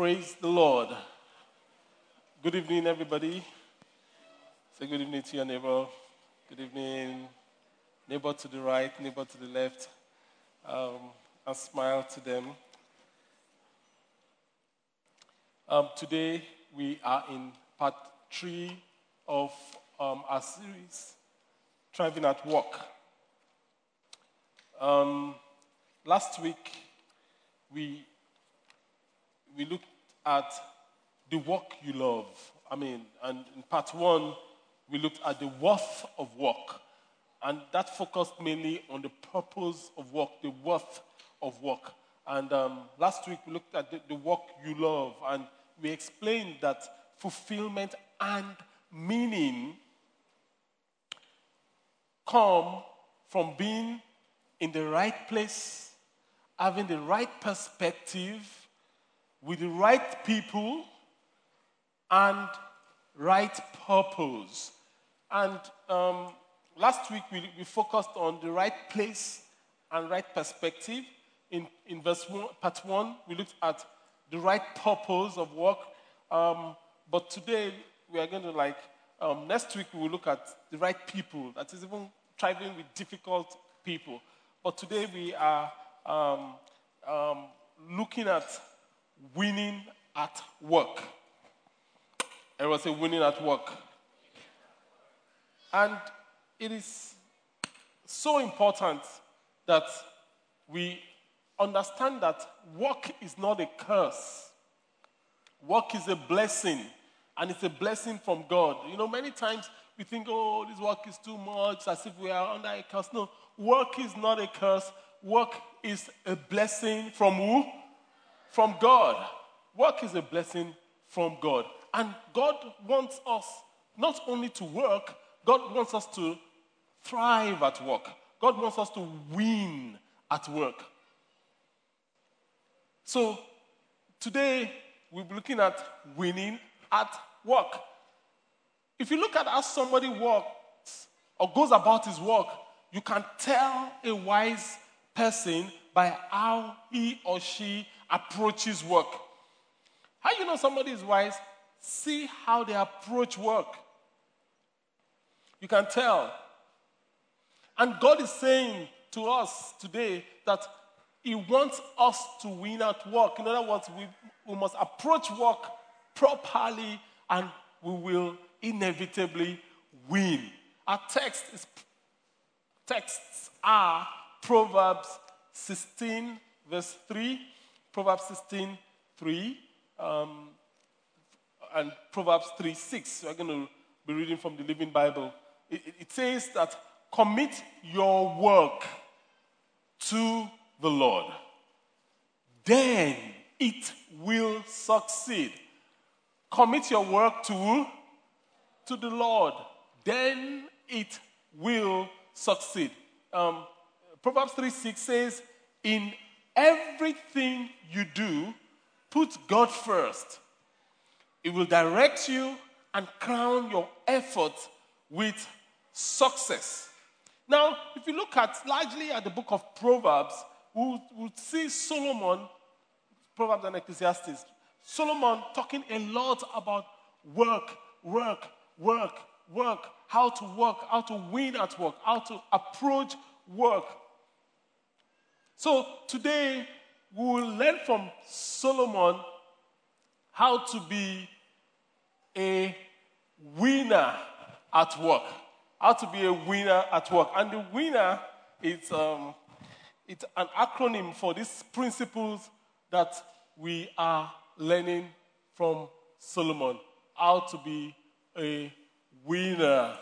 Praise the Lord. Good evening, everybody. Say good evening to your neighbor. Good evening, neighbor to the right, neighbor to the left, um, and smile to them. Um, today, we are in part three of um, our series, Thriving at Work. Um, last week, we, we looked at the work you love. I mean, and in part one, we looked at the worth of work. And that focused mainly on the purpose of work, the worth of work. And um, last week, we looked at the, the work you love. And we explained that fulfillment and meaning come from being in the right place, having the right perspective, with the right people, and right purpose. And um, last week we, we focused on the right place and right perspective. In, in verse one, part one, we looked at the right purpose of work. Um, but today we are going to like, um, next week we will look at the right people. That is even thriving with difficult people. But today we are um, um, looking at winning at work. Everyone say winning at work. And it is so important that we understand that work is not a curse. Work is a blessing, and it's a blessing from God. You know, many times we think, oh, this work is too much, as if we are under a curse. No, work is not a curse. Work is a blessing from who? From God. Work is a blessing from God. And God wants us not only to work, God wants us to thrive at work. God wants us to win at work. So today we'll be looking at winning at work. If you look at how somebody works or goes about his work, you can tell a wise person by how he or she approaches work. How you know somebody is wise? See how they approach work. You can tell. And God is saying to us today that He wants us to win at work. In other words, we, we must approach work properly and we will inevitably win. Our text is, texts are Proverbs 16, verse 3, Proverbs 16, 3, um, and Proverbs 3, 6. We're going to be reading from the Living Bible. It, it says that commit your work to the Lord, then it will succeed. Commit your work to, to the Lord, then it will succeed. Um, Proverbs 3 6 says, In everything you do, put God first. It will direct you and crown your efforts with success. Now, if you look at largely at the book of Proverbs, we would see Solomon, Proverbs and Ecclesiastes, Solomon talking a lot about work, work, work, work, how to work, how to win at work, how to approach work. So today we will learn from Solomon how to be a winner at work. How to be a winner at work. And the winner is um, it's an acronym for these principles that we are learning from Solomon. How to be a winner.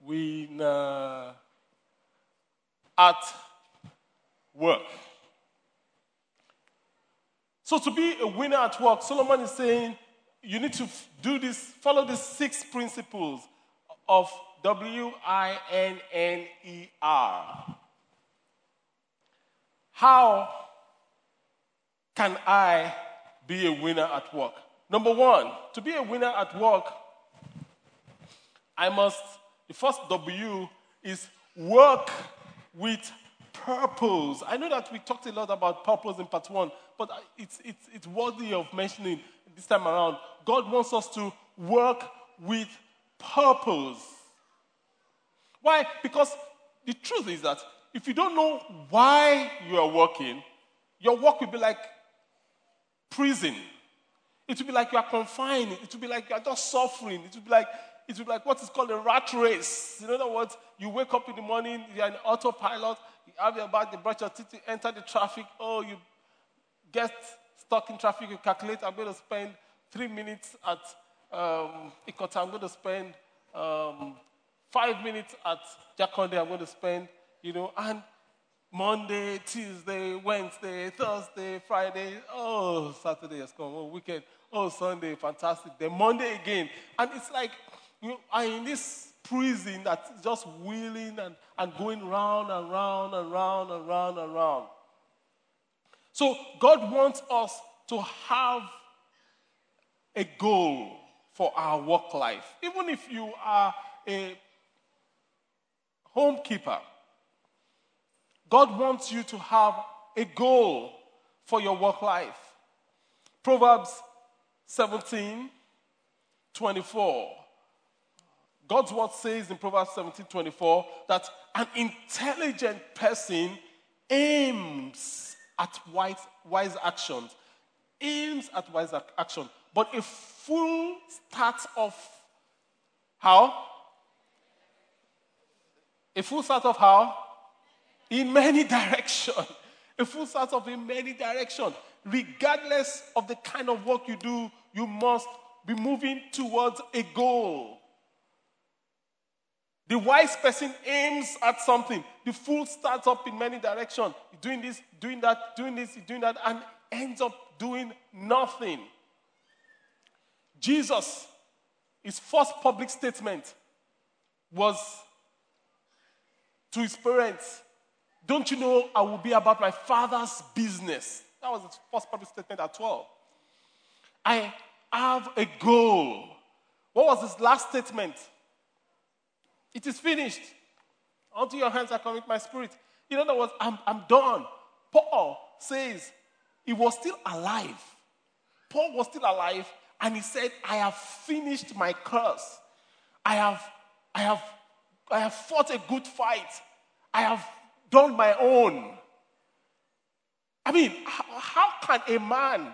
Winner at work. So, to be a winner at work, Solomon is saying you need to do this, follow the six principles of W I N N E R. How can I be a winner at work? Number one, to be a winner at work, I must, the first W is work with purpose. I know that we talked a lot about purpose in part one, but it's, it's, it's worthy of mentioning this time around. God wants us to work with purpose. Why? Because the truth is that if you don't know why you are working, your work will be like prison. It will be like you are confined. It will be like you are just suffering. It will be like it will be like what is called a rat race. In other words, you wake up in the morning, you're an autopilot, you have your bag, you brush your teeth, you enter the traffic. Oh, you get stuck in traffic, you calculate, I'm going to spend three minutes at um, Ikota, I'm going to spend um, five minutes at Jakande, I'm going to spend, you know, and Monday, Tuesday, Wednesday, Thursday, Friday, oh, Saturday has come, oh, weekend, oh, Sunday, fantastic. Then Monday again. And it's like you are in this prison that's just wheeling and, and going round and round and round and round and round. So God wants us to have a goal for our work life. Even if you are a homekeeper, God wants you to have a goal for your work life. Proverbs 17 24. God's word says in Proverbs 17 24 that an intelligent person aims at wise, wise actions, aims at wise action, but a full starts of how? A full starts of how? In many directions. A full starts of in many directions. Regardless of the kind of work you do, you must be moving towards a goal. The wise person aims at something. The fool starts up in many directions, doing this, doing that, doing this, doing that, and ends up doing nothing. Jesus, his first public statement was to his parents, Don't you know I will be about my father's business? That was his first public statement at 12. I have a goal. What was his last statement? It is finished. Unto your hands I commit my spirit. In other words, I'm, I'm done. Paul says he was still alive. Paul was still alive, and he said, I have finished my course. I have, I have, I have fought a good fight. I have done my own. I mean, how, how can a man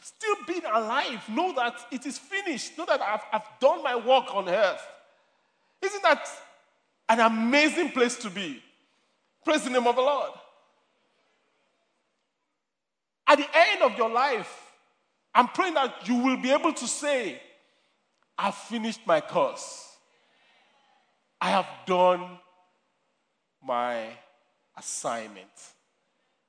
still being alive know that it is finished, know that I've, I've done my work on earth? Isn't that an amazing place to be? Praise the name of the Lord. At the end of your life, I'm praying that you will be able to say, I've finished my course. I have done my assignment.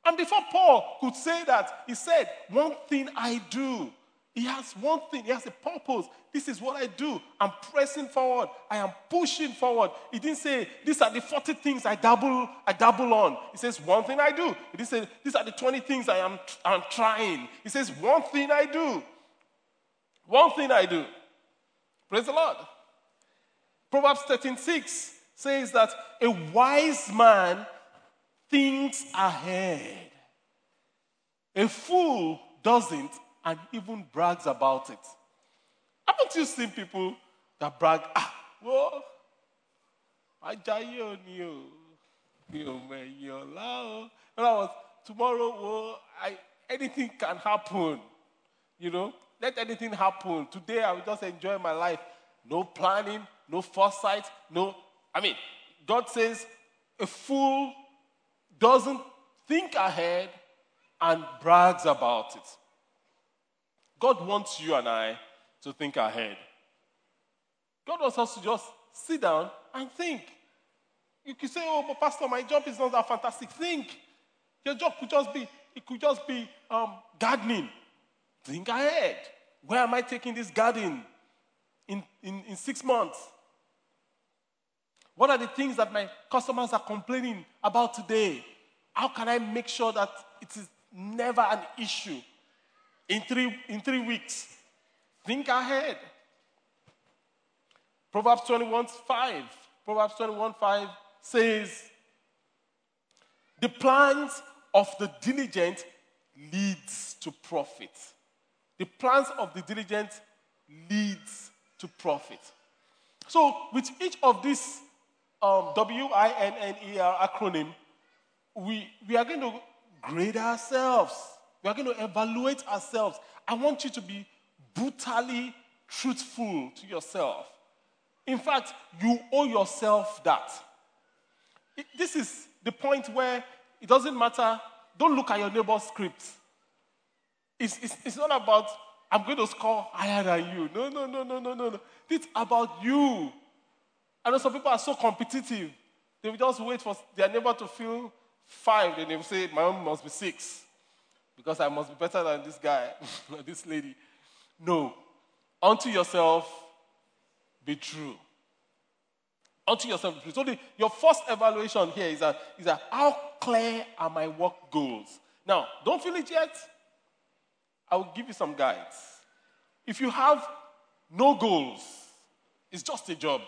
And before Paul could say that, he said, One thing I do, he has one thing, he has a purpose. This is what I do. I'm pressing forward. I am pushing forward. He didn't say, These are the 40 things I double, I double on. He says, One thing I do. He didn't say, These are the 20 things I am I'm trying. He says, One thing I do. One thing I do. Praise the Lord. Proverbs 13 6 says that a wise man thinks ahead. A fool doesn't and even brags about it. Haven't you seen people that brag, ah, well, Ajayi ò ní o, You ò mẹ̀yìn ọ̀la o. In other words, tomorrow, well, I, anything can happen. You know, let anything happen. Today, I will just enjoy my life. No planning, no foresight, no. I mean, God says a fool doesn't think ahead and brags about it. God wants you and I to think ahead. God wants us to just sit down and think. You could say, oh, but Pastor, my job is not that fantastic. Think. Your job could just be, it could just be um, gardening. Think ahead. Where am I taking this garden in, in, in six months? What are the things that my customers are complaining about today? How can I make sure that it is never an issue in three, in three weeks? Think ahead. Proverbs 21 5. Proverbs 21 5 says, The plans of the diligent leads to profit. The plans of the diligent leads to profit. So, with each of these um, W I N N E R acronym, we, we are going to grade ourselves. We are going to evaluate ourselves. I want you to be brutally truthful to yourself. In fact, you owe yourself that. This is the point where it doesn't matter. Don't look at your neighbor's script. It's, it's, it's not about, I'm going to score higher than you. No, no, no, no, no, no, no. It's about you. I know some people are so competitive. They will just wait for their neighbor to feel five, then they will say, My own must be six. Because I must be better than this guy or this lady. No. Unto yourself, be true. Unto yourself, be true. So the, your first evaluation here is that, is that how clear are my work goals? Now, don't feel it yet. I will give you some guides. If you have no goals, it's just a job.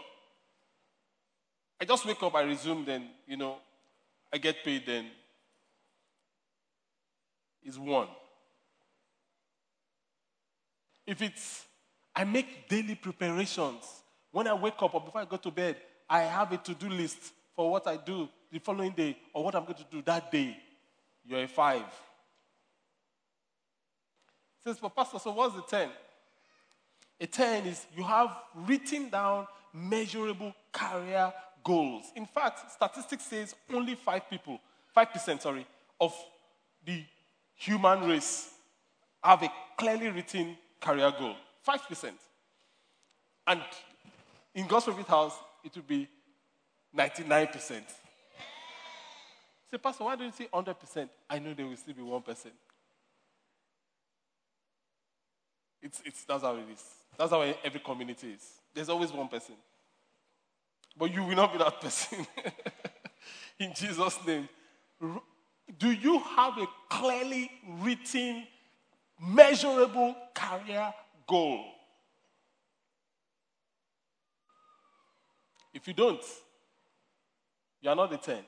I just wake up, I resume, then, you know, I get paid, then it's one. If it's, I make daily preparations. When I wake up or before I go to bed, I have a to do list for what I do the following day or what I'm going to do that day. You're a five. Says, but Pastor, so what's the 10? A 10 is you have written down measurable career goals. In fact, statistics says only 5 people, 5%, sorry, of the human race have a clearly written career goal. 5%. And in God's Favorite House, it will be 99%. Say, Pastor, why don't you say 100%? I know there will still be 1%. It's, it's, that's how it is. That's how every community is. There's always one person. But you will not be that person. In Jesus' name. Do you have a clearly written, measurable career goal? If you don't, you are not a 10.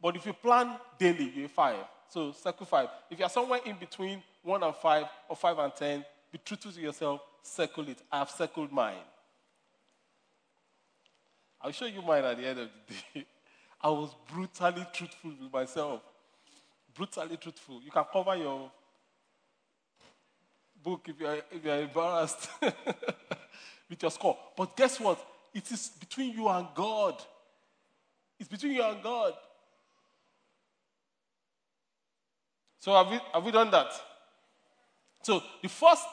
But if you plan daily, you're a 5. So circle 5. If you are somewhere in between 1 and 5 or 5 and 10, be truthful to yourself, circle it. I have circled mine. I'll show you mine at the end of the day. I was brutally truthful with myself. Brutally truthful. You can cover your book if you're, if you're embarrassed with your score. But guess what? It is between you and God. It's between you and God. So have we, have we done that? So the first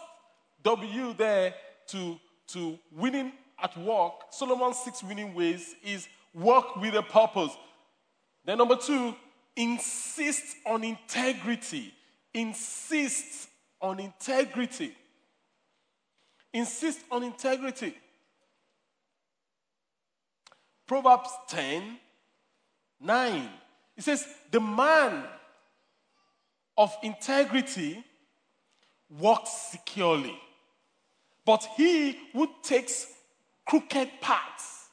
W there to, to winning at work, Solomon's six winning ways is work with a purpose. Then, number two, insist on integrity. Insist on integrity. Insist on integrity. Proverbs 10 9. It says, The man of integrity walks securely, but he who takes crooked paths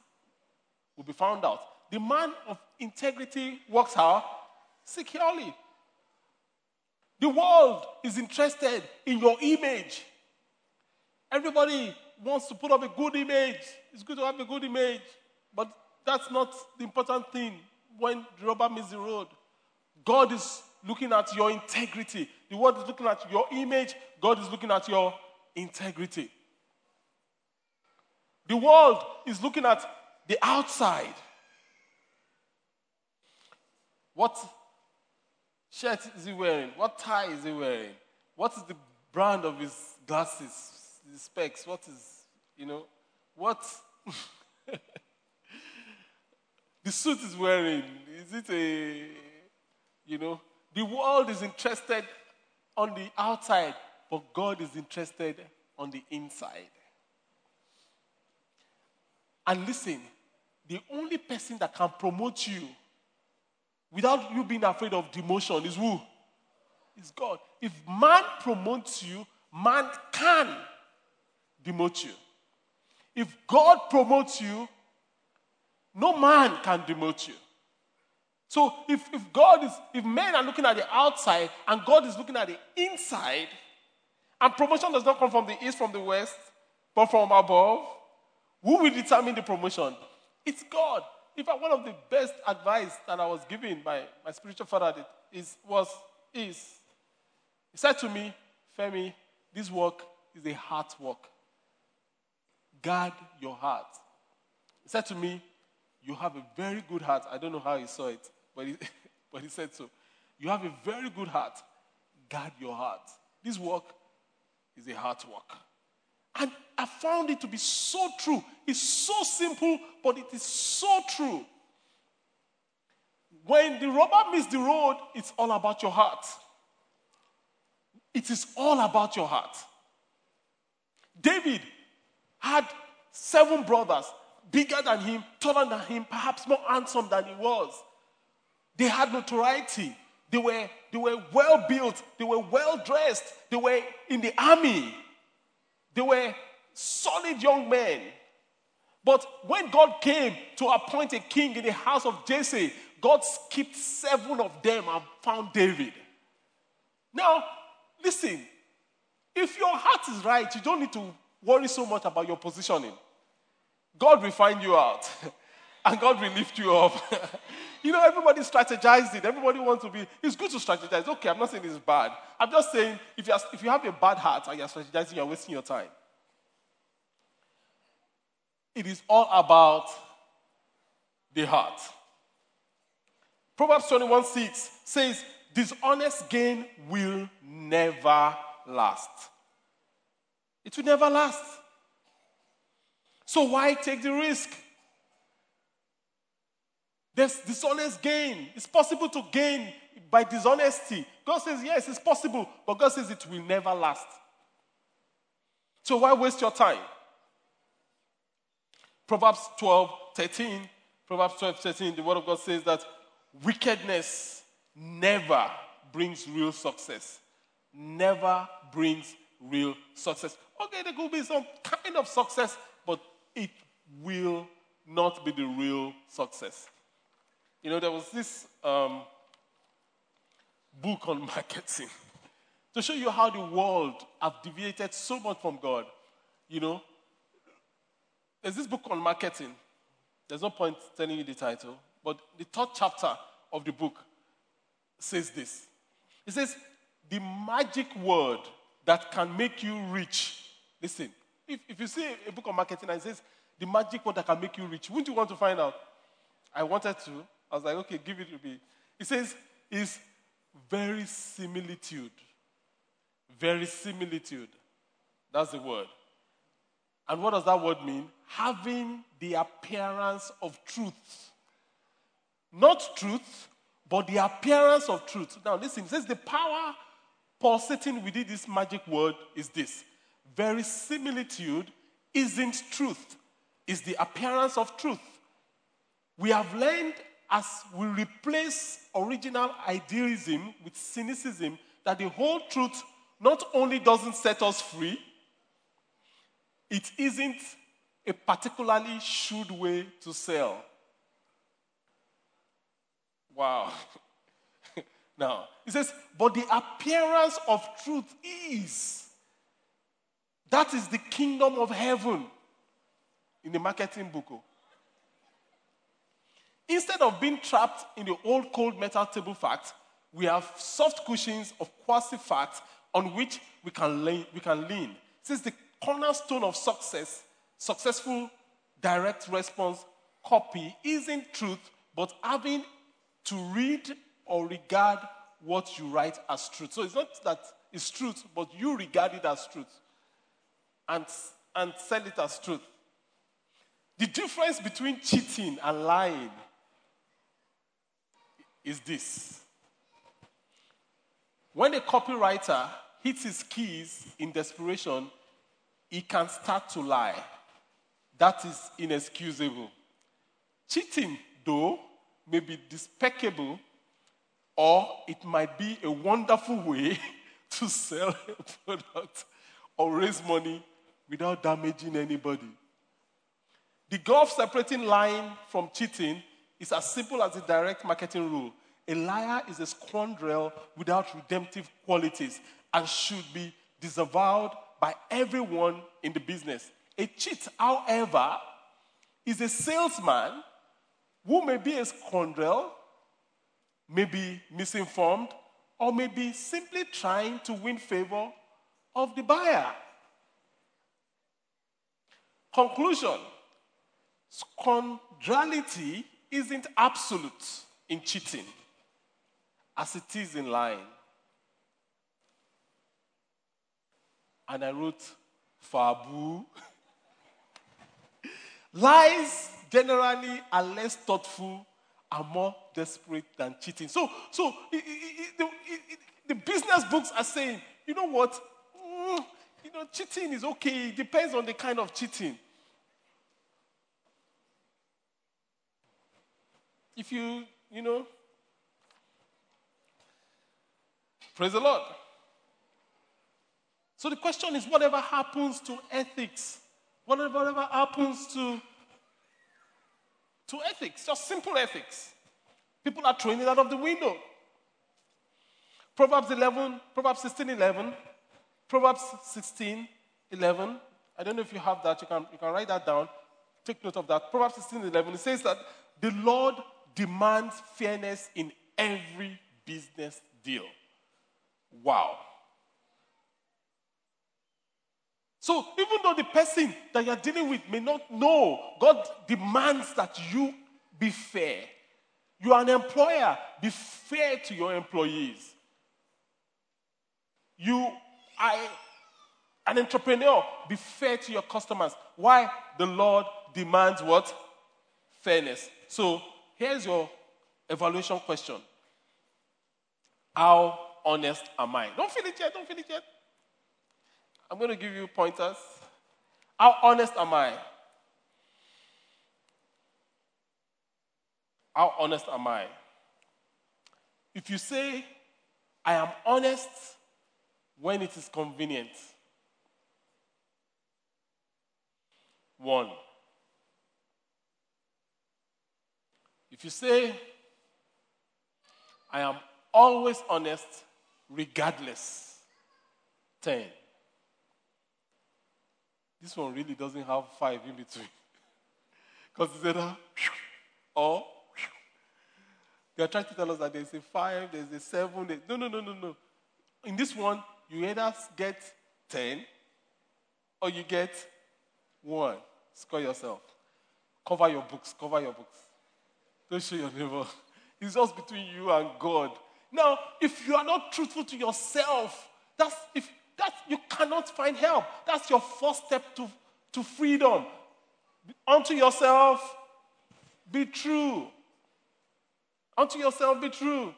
will be found out. The man of integrity walks how? Securely. The world is interested in your image. Everybody wants to put up a good image. It's good to have a good image, but that's not the important thing when the rubber meets the road. God is looking at your integrity. The world is looking at your image. God is looking at your integrity. The world is looking at the outside. What shirt is he wearing? What tie is he wearing? What is the brand of his glasses, his specs? What is, you know, what the suit is wearing? Is it a, you know, the world is interested on the outside, but God is interested on the inside. And listen, the only person that can promote you without you being afraid of demotion is who? Is God. If man promotes you, man can demote you. If God promotes you, no man can demote you. So if, if God is, if men are looking at the outside and God is looking at the inside, and promotion does not come from the east, from the west, but from above, who will determine the promotion? It's God. In fact, one of the best advice that I was given by my spiritual father is, was, is, he said to me, Femi, this work is a heart work. Guard your heart. He said to me, You have a very good heart. I don't know how he saw it, but he, but he said so. You have a very good heart. Guard your heart. This work is a heart work. And I found it to be so true. It's so simple, but it is so true. When the rubber meets the road, it's all about your heart. It is all about your heart. David had seven brothers, bigger than him, taller than him, perhaps more handsome than he was. They had notoriety. They were, they were well built. They were well dressed. They were in the army. They were solid young men. But when God came to appoint a king in the house of Jesse, God skipped seven of them and found David. Now, listen, if your heart is right, you don't need to worry so much about your positioning. God will find you out and God will lift you up. you know, everybody strategizing. Everybody wants to be, it's good to strategize. Okay, I'm not saying it's bad. I'm just saying if, you if you have a bad heart and you're strategizing, you're wasting your time. It is all about the heart. Proverbs 21 6 says, Dishonest gain will never last. It will never last. So why take the risk? There's dishonest gain. It's possible to gain by dishonesty. God says, yes, it's possible, but God says it will never last. So why waste your time? Proverbs 12, 13. Proverbs 12, 13, the word of God says that wickedness never brings real success. Never brings real success. Okay, there could be some kind of success, but it will not be the real success. You know, there was this um, book on marketing to show you how the world have deviated so much from God. You know, there's this book on marketing. There's no point telling you the title, but the third chapter of the book says this. It says, the magic word that can make you rich. Listen, if, if you see a book on marketing and it says, the magic word that can make you rich, wouldn't you want to find out? I wanted to. I was like, okay, give it to me. It says, is verisimilitude. Verisimilitude. That's the word. And what does that word mean? Having the appearance of truth. Not truth, but the appearance of truth. Now, listen, it says the power pulsating within this magic word is this verisimilitude isn't truth, it's the appearance of truth. We have learned as we replace original idealism with cynicism that the whole truth not only doesn't set us free, it isn't a particularly shrewd way to sell. Wow. now, it says, but the appearance of truth is. That is the kingdom of heaven in the marketing book. Oh. Instead of being trapped in the old cold metal table fact, we have soft cushions of quasi facts on which we can lean. We can lean. Since the cornerstone of success, successful direct response copy isn't truth, but having to read or regard what you write as truth. So it's not that it's truth, but you regard it as truth and, and sell it as truth. The difference between cheating and lying is this. When a copywriter hits his keys in desperation, he can start to lie. That is inexcusable. Cheating, though, may be despicable or it might be a wonderful way to sell a product or raise money without damaging anybody. The gulf separating lying from cheating is as simple as a direct marketing rule. A liar is a scoundrel without redemptive qualities and should be disavowed by everyone in the business. A cheat, however, is a salesman who may be a scoundrel, may be misinformed, or may be simply trying to win favor of the buyer. Conclusion Scoundrelity isn't absolute in cheating as it is in lying. And I wrote Fabu. Lies generally are less thoughtful and more desperate than cheating. So, so it, it, it, the business books are saying, you know what? Mm, you know, cheating is okay. It depends on the kind of cheating. If you, you know, praise the Lord. So the question is whatever happens to ethics, whatever, happens to, to ethics, just simple ethics, people are throwing it out of the window. Proverbs 11, Proverbs 16, 11, Proverbs 16, 11. I don't know if you have that. You can, you can write that down. Take note of that. Proverbs 16, 11. It says that the Lord demands fairness in every business deal. Wow. So even though the person that you're dealing with may not know, God demands that you be fair. You are an employer, be fair to your employees. You are an entrepreneur, be fair to your customers. Why? The Lord demands what? Fairness. So Here's your evaluation question How honest am I? Don't feel it yet, don't feel it yet. I'm going to give you pointers. How honest am I? How honest am I? If you say, I am honest when it is convenient, one. If you say, I am always honest regardless, 10. This one really doesn't have five in between. Because it's either or they are trying to tell us that there's a five, there's a seven. There's, no, no, no, no, no. In this one, you either get 10 or you get one. Score yourself. Cover your books, cover your books. Don't show your neighbor. It's just between you and God. Now, if you are not truthful to yourself, that's if that you cannot find help. That's your first step to, to freedom. Unto yourself, be true. Unto yourself, be true.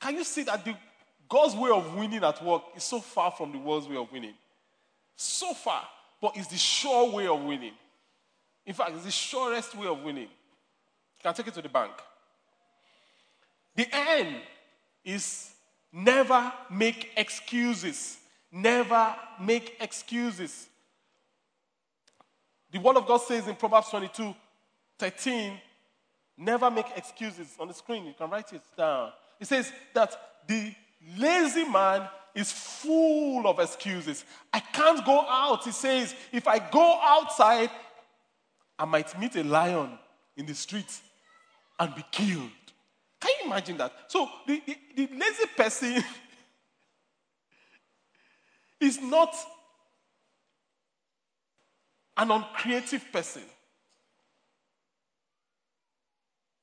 Can you see that the, God's way of winning at work is so far from the world's way of winning? So far, but it's the sure way of winning. In fact, it's the surest way of winning. You can take it to the bank. The end is never make excuses. Never make excuses. The word of God says in Proverbs 22 13, never make excuses. On the screen, you can write it down. It says that the lazy man is full of excuses. I can't go out. He says, if I go outside, I might meet a lion in the street and be killed. Can you imagine that? So the, the, the lazy person is not an uncreative person.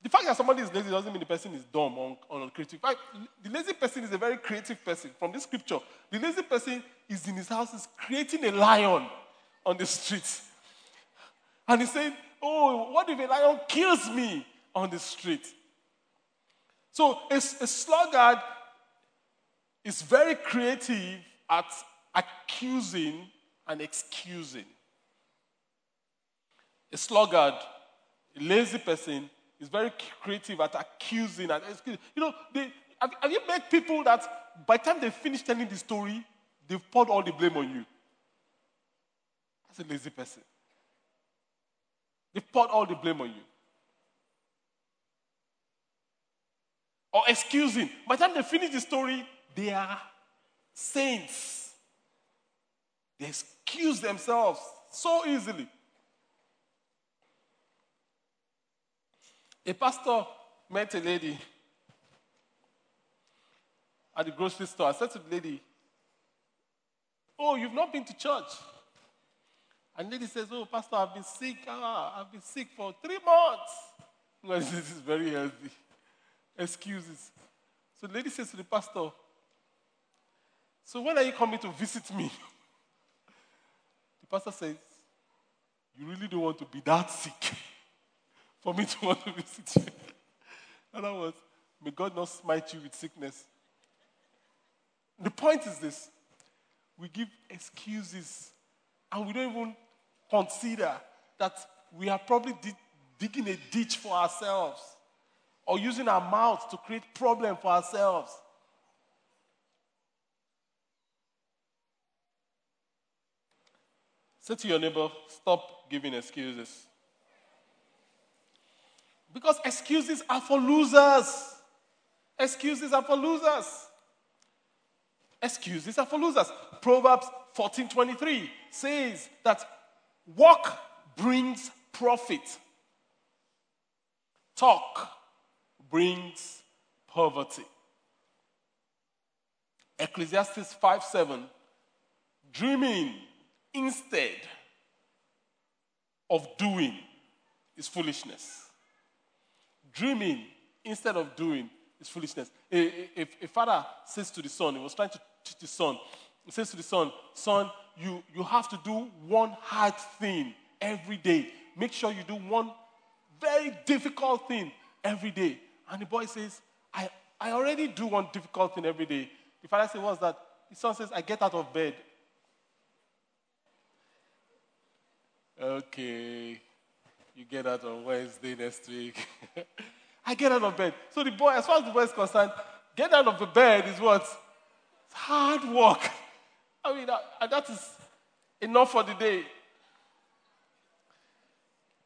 The fact that somebody is lazy doesn't mean the person is dumb or, uncreative. the lazy person is a very creative person. From this scripture, the lazy person is in his house, is creating a lion on the street. And he said, Oh, what if a lion kills me on the street? So a, a sluggard is very creative at accusing and excusing. A sluggard, a lazy person, is very creative at accusing and excusing. You know, they, have, have you met people that by the time they finish telling the story, they've poured all the blame on you? That's a lazy person. They've poured all the blame on you. Or excusing. By the time they finish the story, they are saints. They excuse themselves so easily. A pastor met a lady at the grocery store. I said to the lady, Oh, you've not been to church. And lady says, Oh, Pastor, I've been sick. Ah, I've been sick for three months. Well, this is very healthy. Excuses. So the lady says to the pastor, So when are you coming to visit me? The pastor says, You really don't want to be that sick for me to want to visit you. In other words, may God not smite you with sickness. The point is this we give excuses and we don't even consider that we are probably di- digging a ditch for ourselves or using our mouths to create problem for ourselves. Say to your neighbor, stop giving excuses. Because excuses are for losers. Excuses are for losers. Excuses are for losers. Proverbs 14:23 says that work brings profit. Talk brings poverty. Ecclesiastes 5 7. Dreaming instead of doing is foolishness. Dreaming instead of doing is foolishness. A, a, a, father says to the son, he was trying to teach the son, he says to the son, Son, you, you have to do one hard thing every day. Make sure you do one very difficult thing every day. And the boy says, I, I already do one difficult thing every day. The father says, What's that? The son says, I get out of bed. Okay, you get out on Wednesday next week. I get out of bed. So the boy, as far as the boy is concerned, get out of the bed is what? It's hard work. I mean, that, that is enough for the day.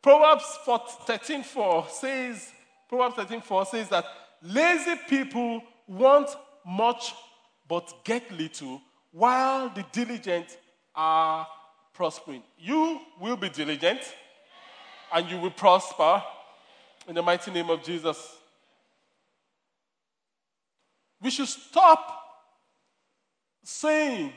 Proverbs 13:4 says, Proverbs 13:4 says that lazy people want much but get little, while the diligent are prospering. You will be diligent and you will prosper in the mighty name of Jesus. We should stop saying,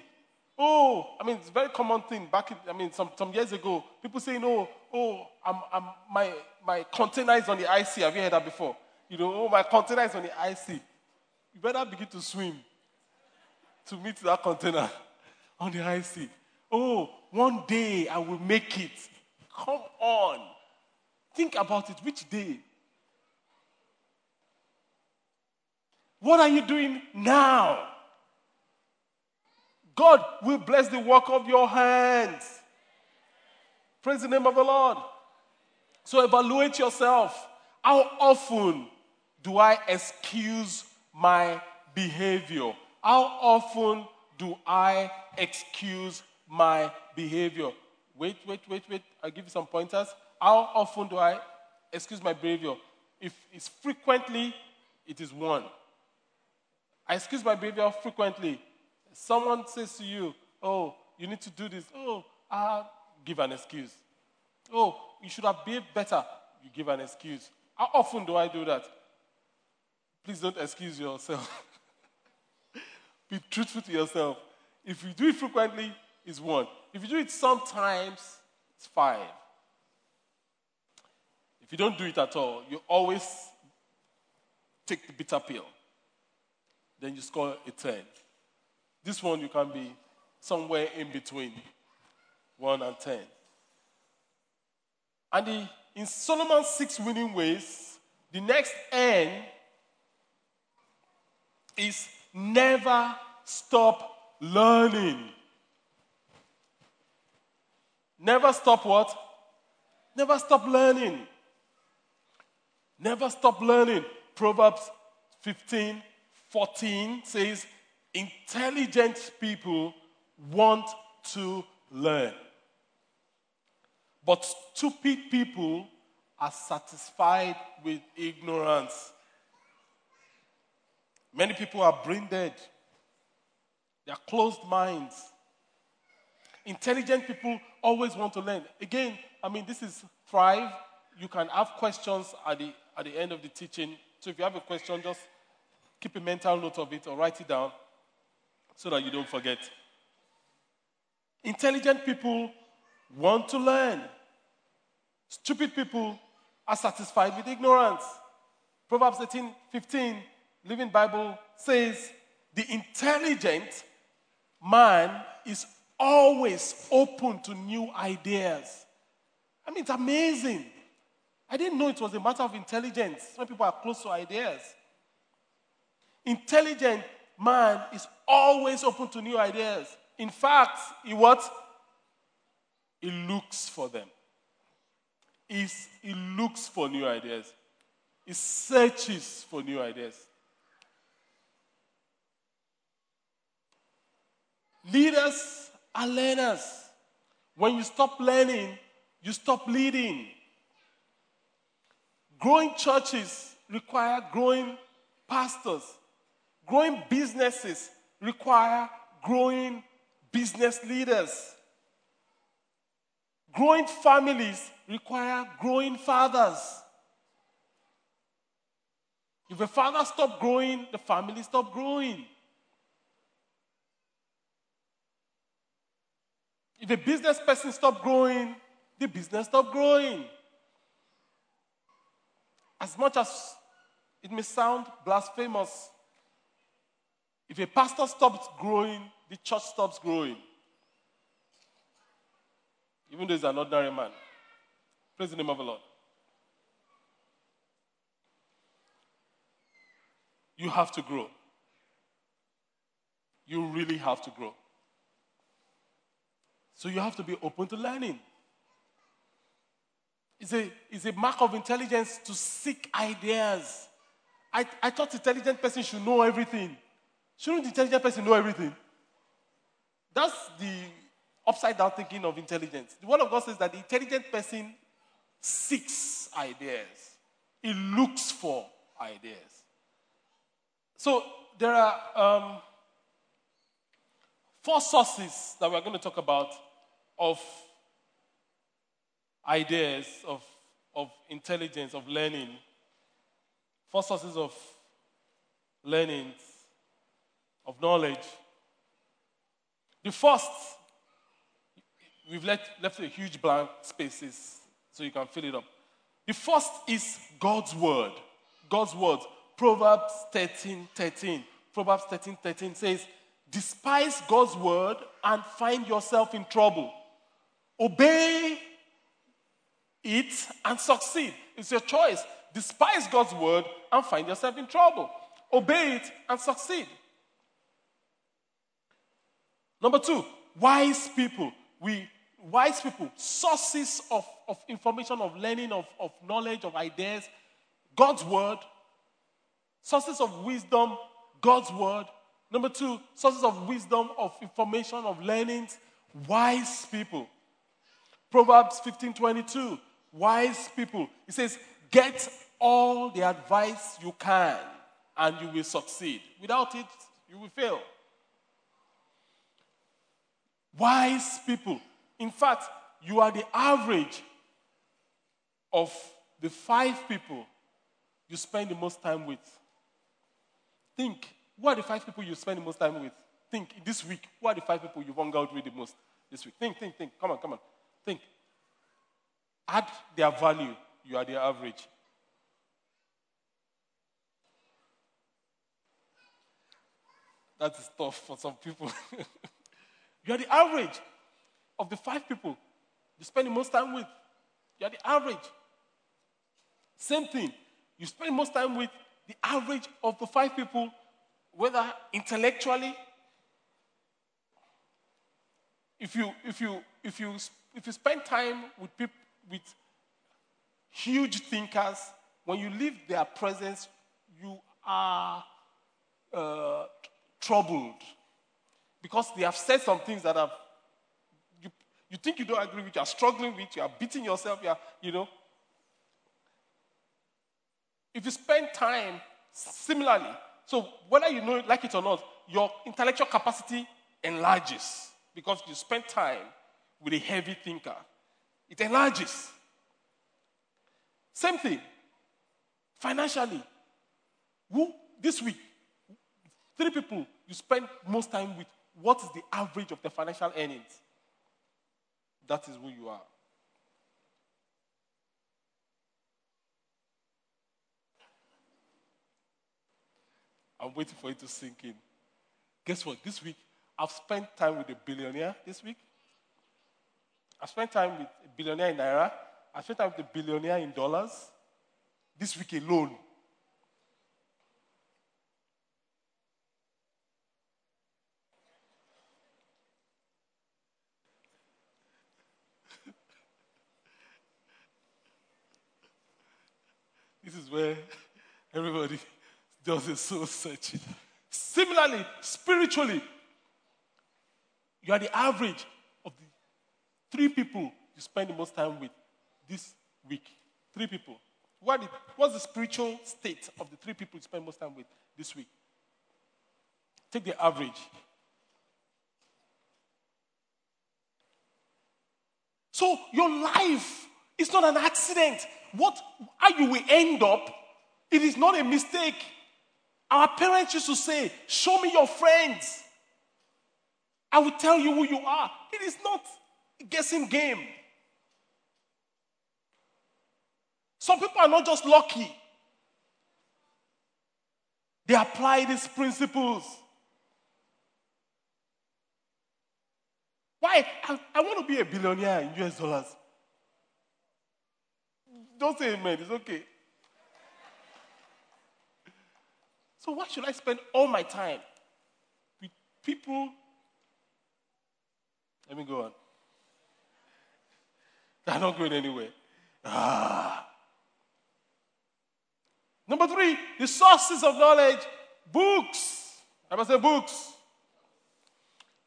oh, I mean, it's a very common thing back, in, I mean, some, some years ago, people saying, oh, oh, I'm, I'm, my, my container is on the IC. Have you heard that before? You know, oh, my container is on the IC. You better begin to swim to meet that container on the IC. Oh, one day I will make it. Come on. Think about it. Which day? What are you doing now? God will bless the work of your hands. Praise the name of the Lord. So evaluate yourself. How often do I excuse my behavior? How often do I excuse my behavior? Wait, wait, wait, wait. I'll give you some pointers. How often do I excuse my behavior? If it's frequently, it is one. I excuse my behavior frequently. Someone says to you, Oh, you need to do this. Oh, I'll give an excuse. Oh, you should have behaved better. You give an excuse. How often do I do that? Please don't excuse yourself. Be truthful to yourself. If you do it frequently, it's one. If you do it sometimes, it's five. If you don't do it at all, you always take the bitter pill. Then you score a 10. This one, you can be somewhere in between 1 and 10. And the, in Solomon's six winning ways, the next N is never stop learning. Never stop what? Never stop learning. Never stop learning. Proverbs 15 14 says, Intelligent people want to learn. But stupid people are satisfied with ignorance. Many people are brain dead. They are closed minds. Intelligent people always want to learn. Again, I mean, this is Thrive. You can have questions at the, at the end of the teaching. So if you have a question, just keep a mental note of it or write it down so that you don't forget. Intelligent people want to learn. Stupid people are satisfied with ignorance. Proverbs 18 15, Living Bible says, The intelligent man is always open to new ideas. I mean, it's amazing. I didn't know it was a matter of intelligence. Some people are close to ideas. Intelligent man is always open to new ideas. In fact, he what? He looks for them. He's, he looks for new ideas. He searches for new ideas. Leaders are learners. When you stop learning, you stop leading. Growing churches require growing pastors. Growing businesses require growing business leaders. Growing families require growing fathers. If a father stops growing, the family stops growing. If a business person stops growing, the business stops growing. As much as it may sound blasphemous, if a pastor stops growing, the church stops growing. Even though he's an ordinary man. Praise the name of the Lord. You have to grow. You really have to grow. So you have to be open to learning. It's a, it's a mark of intelligence to seek ideas. I, I thought intelligent person should know everything. Shouldn't the intelligent person know everything? That's the upside down thinking of intelligence. The word of God says that the intelligent person seeks ideas. He looks for ideas. So there are um, four sources that we're going to talk about of ideas, of, of intelligence, of learning, four sources of learning, of knowledge. The first, we've left, left a huge blank spaces so you can fill it up. The first is God's word. God's word. Proverbs 13 13. Proverbs 13 13 says, Despise God's word and find yourself in trouble. Obey it and succeed. It's your choice. Despise God's word and find yourself in trouble. Obey it and succeed. Number two, wise people. We wise people, sources of, of information, of learning, of, of knowledge, of ideas, God's word, sources of wisdom, God's word. Number two, sources of wisdom, of information, of learnings, wise people. Proverbs 15 22. Wise people. It says, Get all the advice you can and you will succeed. Without it, you will fail. Wise people. In fact, you are the average of the five people you spend the most time with. Think, who are the five people you spend the most time with? Think, this week, who are the five people you've hung out with the most this week? Think, think, think. Come on, come on. Think. Add their value, you are the average. That is tough for some people. you are the average of the five people you spend the most time with. You are the average. Same thing. You spend most time with the average of the five people, whether intellectually. If you if you if you if you spend time with people with huge thinkers, when you leave their presence, you are uh, troubled because they have said some things that have you, you think you don't agree with, you are struggling with, you are beating yourself, you are, you know. If you spend time similarly, so whether you know like it or not, your intellectual capacity enlarges because you spend time with a heavy thinker. It enlarges. Same thing. Financially. Who this week, three people you spend most time with, what is the average of the financial earnings? That is who you are. I'm waiting for it to sink in. Guess what? This week, I've spent time with a billionaire this week. I spent time with a billionaire in Naira. I spent time with a billionaire in dollars. This week alone. This is where everybody does a soul searching. Similarly, spiritually, you are the average of the three people you spend the most time with this week. Three people. What the, what's the spiritual state of the three people you spend most time with this week? Take the average. So your life is not an accident. What how you will end up, it is not a mistake. Our parents used to say, Show me your friends. I will tell you who you are. It is not a guessing game. Some people are not just lucky, they apply these principles. Why? I, I want to be a billionaire in US dollars. Don't say amen, it's okay. So, why should I spend all my time with people? Let me go on. They're not going anywhere. Ah. Number three, the sources of knowledge books. I must say books.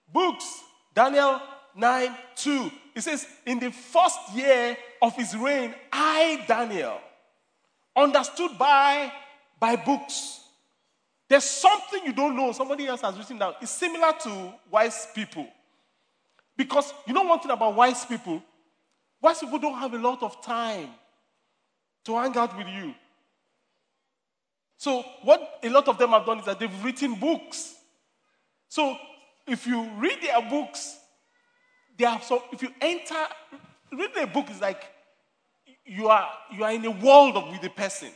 Books. Daniel 9 2. It says, In the first year of his reign, I, Daniel, understood by, by books there's something you don't know, somebody else has written down. It's similar to wise people. Because you know one thing about wise people? Wise people don't have a lot of time to hang out with you. So, what a lot of them have done is that they've written books. So, if you read their books, they have so if you enter, reading a book is like you are you are in a world of with the person.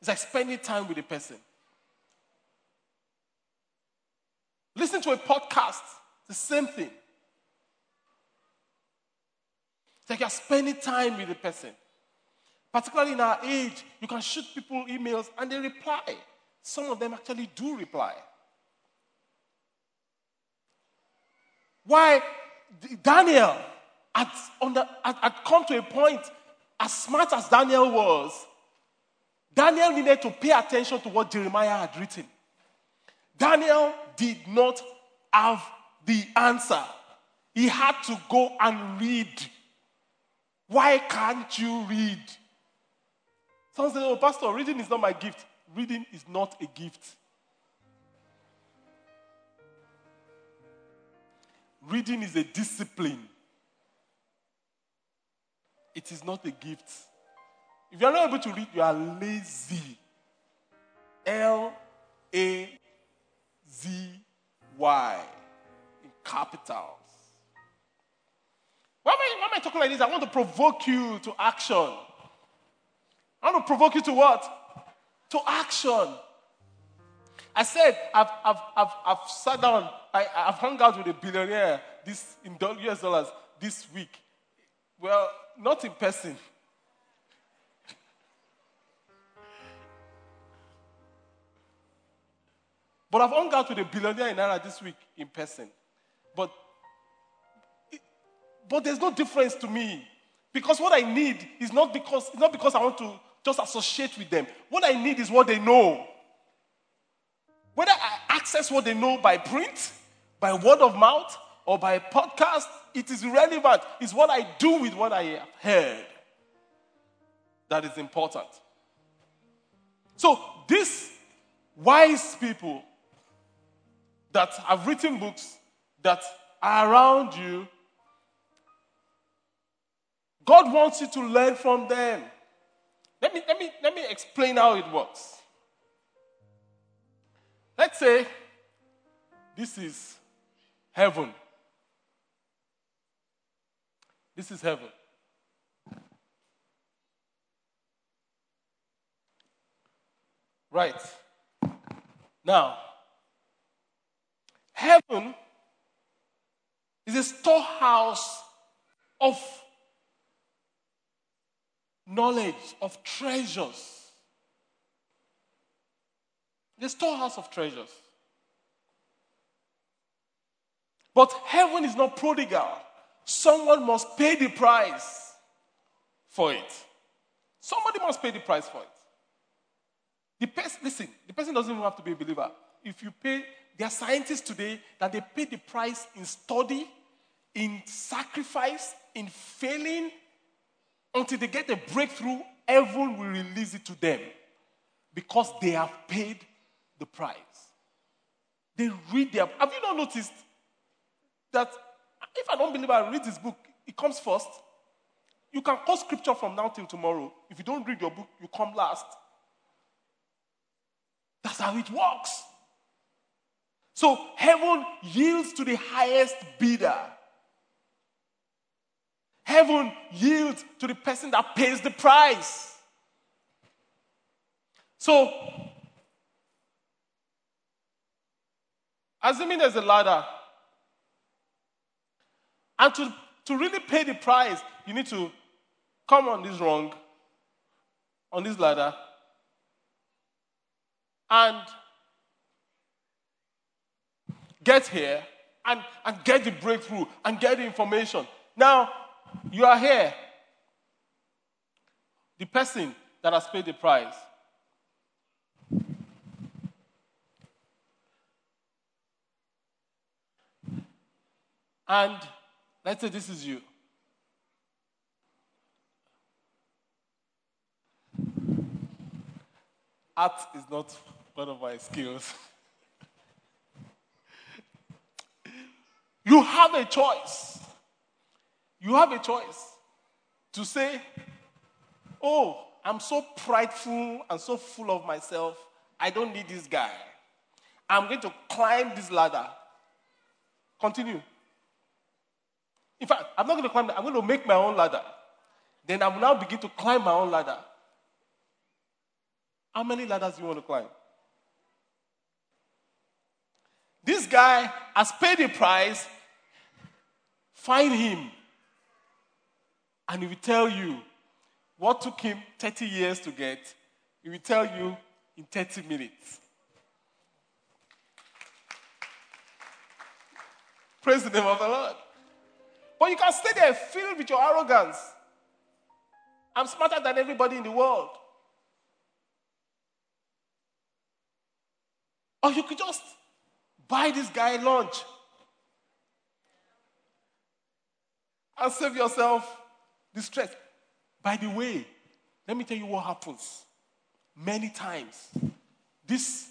It's like spending time with the person. Listen to a podcast, the same thing. It's like you're spending time with the person. Particularly in our age, you can shoot people emails and they reply. Some of them actually do reply. Why Daniel had, the, had, had come to a point, as smart as Daniel was, Daniel needed to pay attention to what Jeremiah had written. Daniel did not have the answer. He had to go and read. Why can't you read? Someone said, Oh, Pastor, reading is not my gift. Reading is not a gift. Reading is a discipline. It is not a gift. If you are not able to read, you are lazy. L A Z Y in capitals. Why am, I, why am I talking like this? I want to provoke you to action. I want to provoke you to what? To action. I said, I've, I've, I've, I've sat down, I, I've hung out with a billionaire this, in US dollars this week. Well, not in person. But I've hung out with a billionaire in Naira this week in person. But but there's no difference to me. Because what I need is not because, it's not because I want to just associate with them. What I need is what they know. Whether I access what they know by print, by word of mouth, or by podcast, it is irrelevant. It's what I do with what I have heard that is important. So, these wise people that have written books that are around you, God wants you to learn from them. Let me, let me, let me explain how it works. Let's say this is heaven. This is heaven. Right. Now, heaven is a storehouse of knowledge, of treasures. The storehouse of treasures. But heaven is not prodigal. Someone must pay the price for it. Somebody must pay the price for it. The person, listen, the person doesn't even have to be a believer. If you pay, there are scientists today that they pay the price in study, in sacrifice, in failing, until they get a breakthrough, heaven will release it to them because they have paid the price. They read their. Have you not noticed that if I don't believe I read this book, it comes first? You can quote scripture from now till tomorrow. If you don't read your book, you come last. That's how it works. So heaven yields to the highest bidder. Heaven yields to the person that pays the price. So Assuming there's a ladder, and to, to really pay the price, you need to come on this rung, on this ladder, and get here and, and get the breakthrough and get the information. Now, you are here. The person that has paid the price And let's say this is you. Art is not one of my skills. you have a choice. You have a choice to say, Oh, I'm so prideful and so full of myself. I don't need this guy. I'm going to climb this ladder. Continue. In fact, I'm not going to climb, I'm going to make my own ladder. Then I will now begin to climb my own ladder. How many ladders do you want to climb? This guy has paid the price. Find him. And he will tell you what took him 30 years to get. He will tell you in 30 minutes. Praise the name of the Lord. But you can stay there filled with your arrogance. I'm smarter than everybody in the world. Or you could just buy this guy lunch and save yourself the stress. By the way, let me tell you what happens many times. This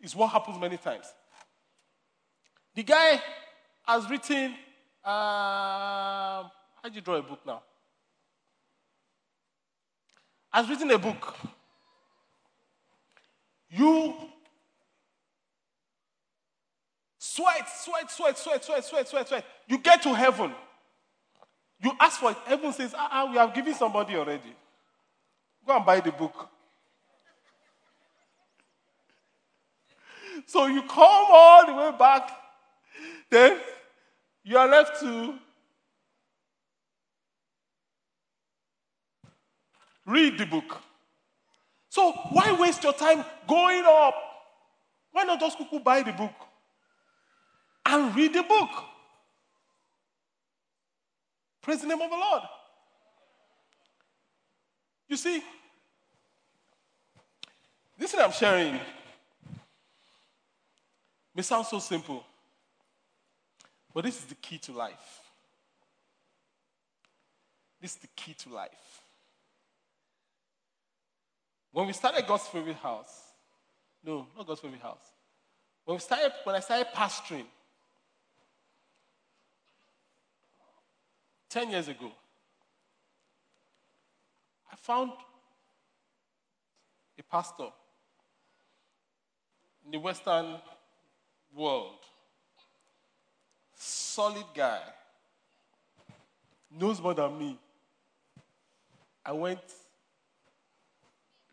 is what happens many times. The guy has written uh, how do you draw a book now? Has written a book. You sweat, sweat, sweat, sweat, sweat, sweat, sweat, sweat. You get to heaven. You ask for it. Heaven says, ah, ah, we have given somebody already. Go and buy the book. So you come all the way back. Then you are left to read the book. So why waste your time going up? Why not just go buy the book and read the book? Praise the name of the Lord. You see, this thing I'm sharing may sound so simple, but this is the key to life. This is the key to life. When we started God's favorite house, no, not God's favorite house. When we started, when I started pastoring, 10 years ago, I found a pastor in the Western world, solid guy, knows more than me. I went,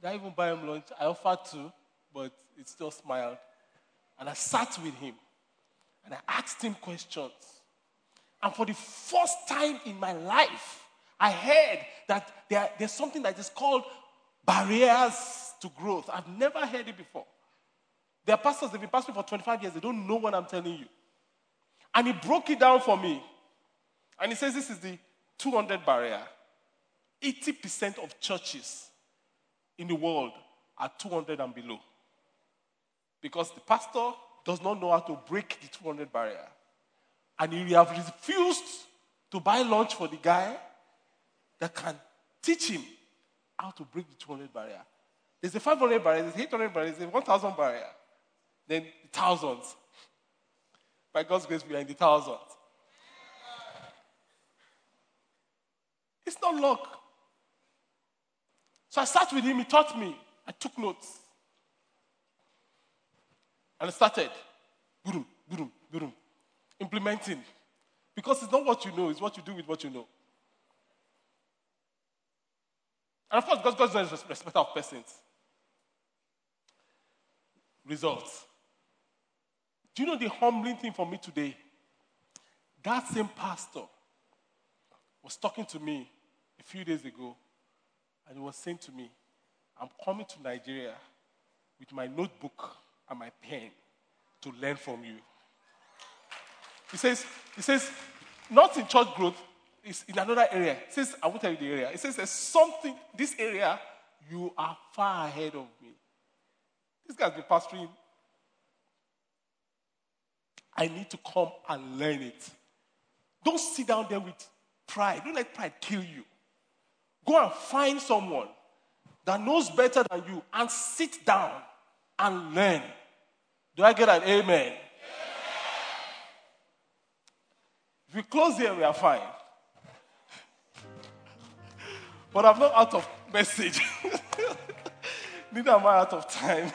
did I even buy him lunch? I offered to, but it still smiled. And I sat with him and I asked him questions. And for the first time in my life, I heard that there, there's something that is called barriers to growth. I've never heard it before. There are pastors, they've been pastoring for 25 years, they don't know what I'm telling you. And he broke it down for me. And he says this is the 200 barrier. 80% of churches in the world are 200 and below. Because the pastor does not know how to break the 200 barrier. And he have refused to buy lunch for the guy that can teach him how to break the 200 barrier. There's a 500 barrier, there's 800 barrier, there's a 1,000 barrier, then thousands. By God's grace, we are in the thousands. It's not luck. So I sat with him, he taught me. I took notes. And I started. Boom, boom, boom. Implementing. Because it's not what you know, it's what you do with what you know. And of course, God, God's not a respecter of persons. Results. Do you know the humbling thing for me today? That same pastor was talking to me a few days ago, and he was saying to me, I'm coming to Nigeria with my notebook and my pen to learn from you. He says, he says, not in church growth, it's in another area. He says, I won't tell you the area. He says, there's something, this area, you are far ahead of me. This guy's been pastoring. I need to come and learn it. Don't sit down there with pride. Don't let pride kill you. Go and find someone that knows better than you and sit down and learn. Do I get an amen? If we close here, we are fine. but I'm not out of message. Neither am I out of time.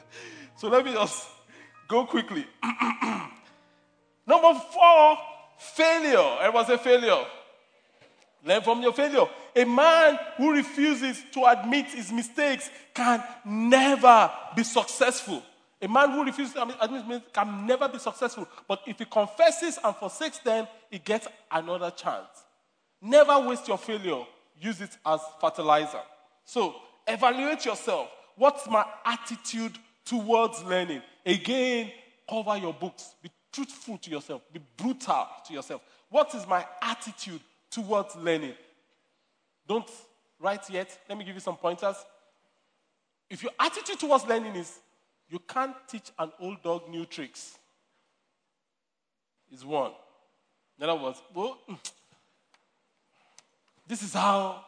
so let me just go quickly. Number four, failure. Everyone say failure. Learn from your failure. A man who refuses to admit his mistakes can never be successful. A man who refuses to admit his mistakes can never be successful. But if he confesses and forsakes them, he gets another chance. Never waste your failure. Use it as fertilizer. So, evaluate yourself. What's my attitude towards learning? Again, cover your books. Be truthful to yourself. Be brutal to yourself. What is my attitude towards learning. Don't write yet. Let me give you some pointers. If your attitude towards learning is you can't teach an old dog new tricks, is one. In other words, well, this is how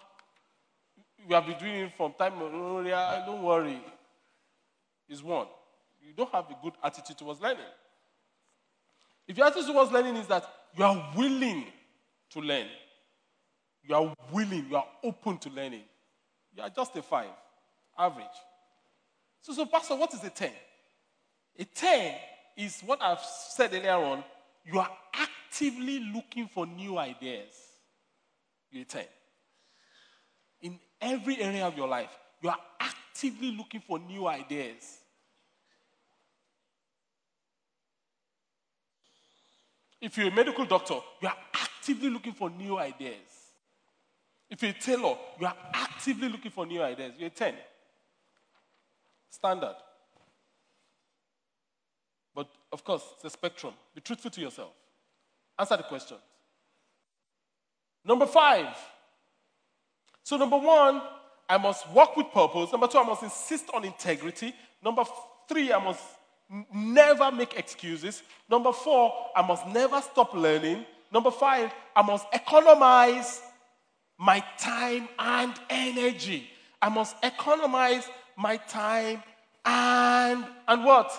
we have been doing it from time immemorial. Don't worry. Is one. You don't have a good attitude towards learning. If your attitude towards learning is that you are willing to learn, you are willing, you are open to learning. You are just a five, average. So, so Pastor, what is a 10? A 10 is what I've said earlier on. You are actively looking for new ideas. You're a 10. In every area of your life, you are actively looking for new ideas. If you're a medical doctor, you are actively looking for new ideas. If you're a tailor, you are actively looking for new ideas. You're a 10. Standard. But of course, it's a spectrum. Be truthful to yourself. Answer the question. Number five. So, number one, I must work with purpose. Number two, I must insist on integrity. Number three, I must never make excuses. Number four, I must never stop learning. Number five, I must economize my time and energy. I must economize my time and and what?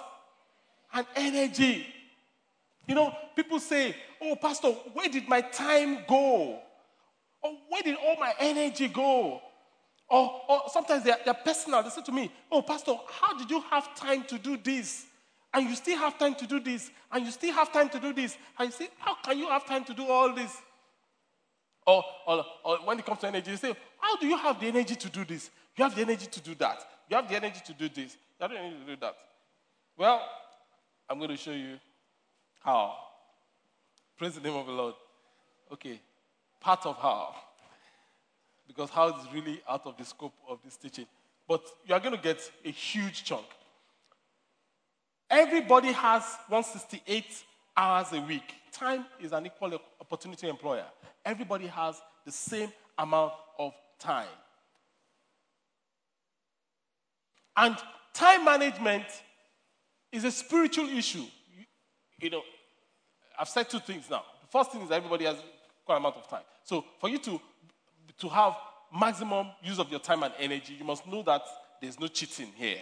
And energy. You know, people say, "Oh, pastor, where did my time go? Or where did all my energy go?" Or, or sometimes they're, they're personal. They say to me, Oh, Pastor, how did you have time to do this? And you still have time to do this. And you still have time to do this. And you say, How can you have time to do all this? Or, or, or when it comes to energy, you say, How do you have the energy to do this? You have the energy to do that. You have the energy to do this. You have the energy to do that. Well, I'm going to show you how. Praise the name of the Lord. Okay, part of how because how is really out of the scope of this teaching. But you are going to get a huge chunk. Everybody has 168 hours a week. Time is an equal opportunity employer. Everybody has the same amount of time. And time management is a spiritual issue. You, you know, I've said two things now. The first thing is that everybody has equal amount of time. So for you to to have maximum use of your time and energy, you must know that there's no cheating here.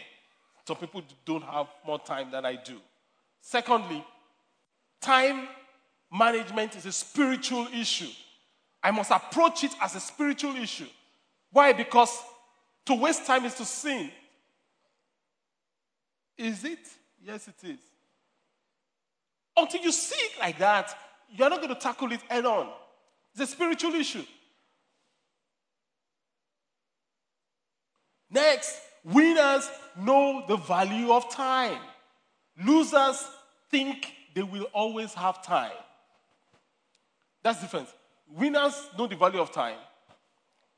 Some people don't have more time than I do. Secondly, time management is a spiritual issue. I must approach it as a spiritual issue. Why? Because to waste time is to sin. Is it? Yes, it is. Until you see it like that, you're not going to tackle it head on. It's a spiritual issue. Next, winners know the value of time. Losers think they will always have time. That's the difference. Winners know the value of time.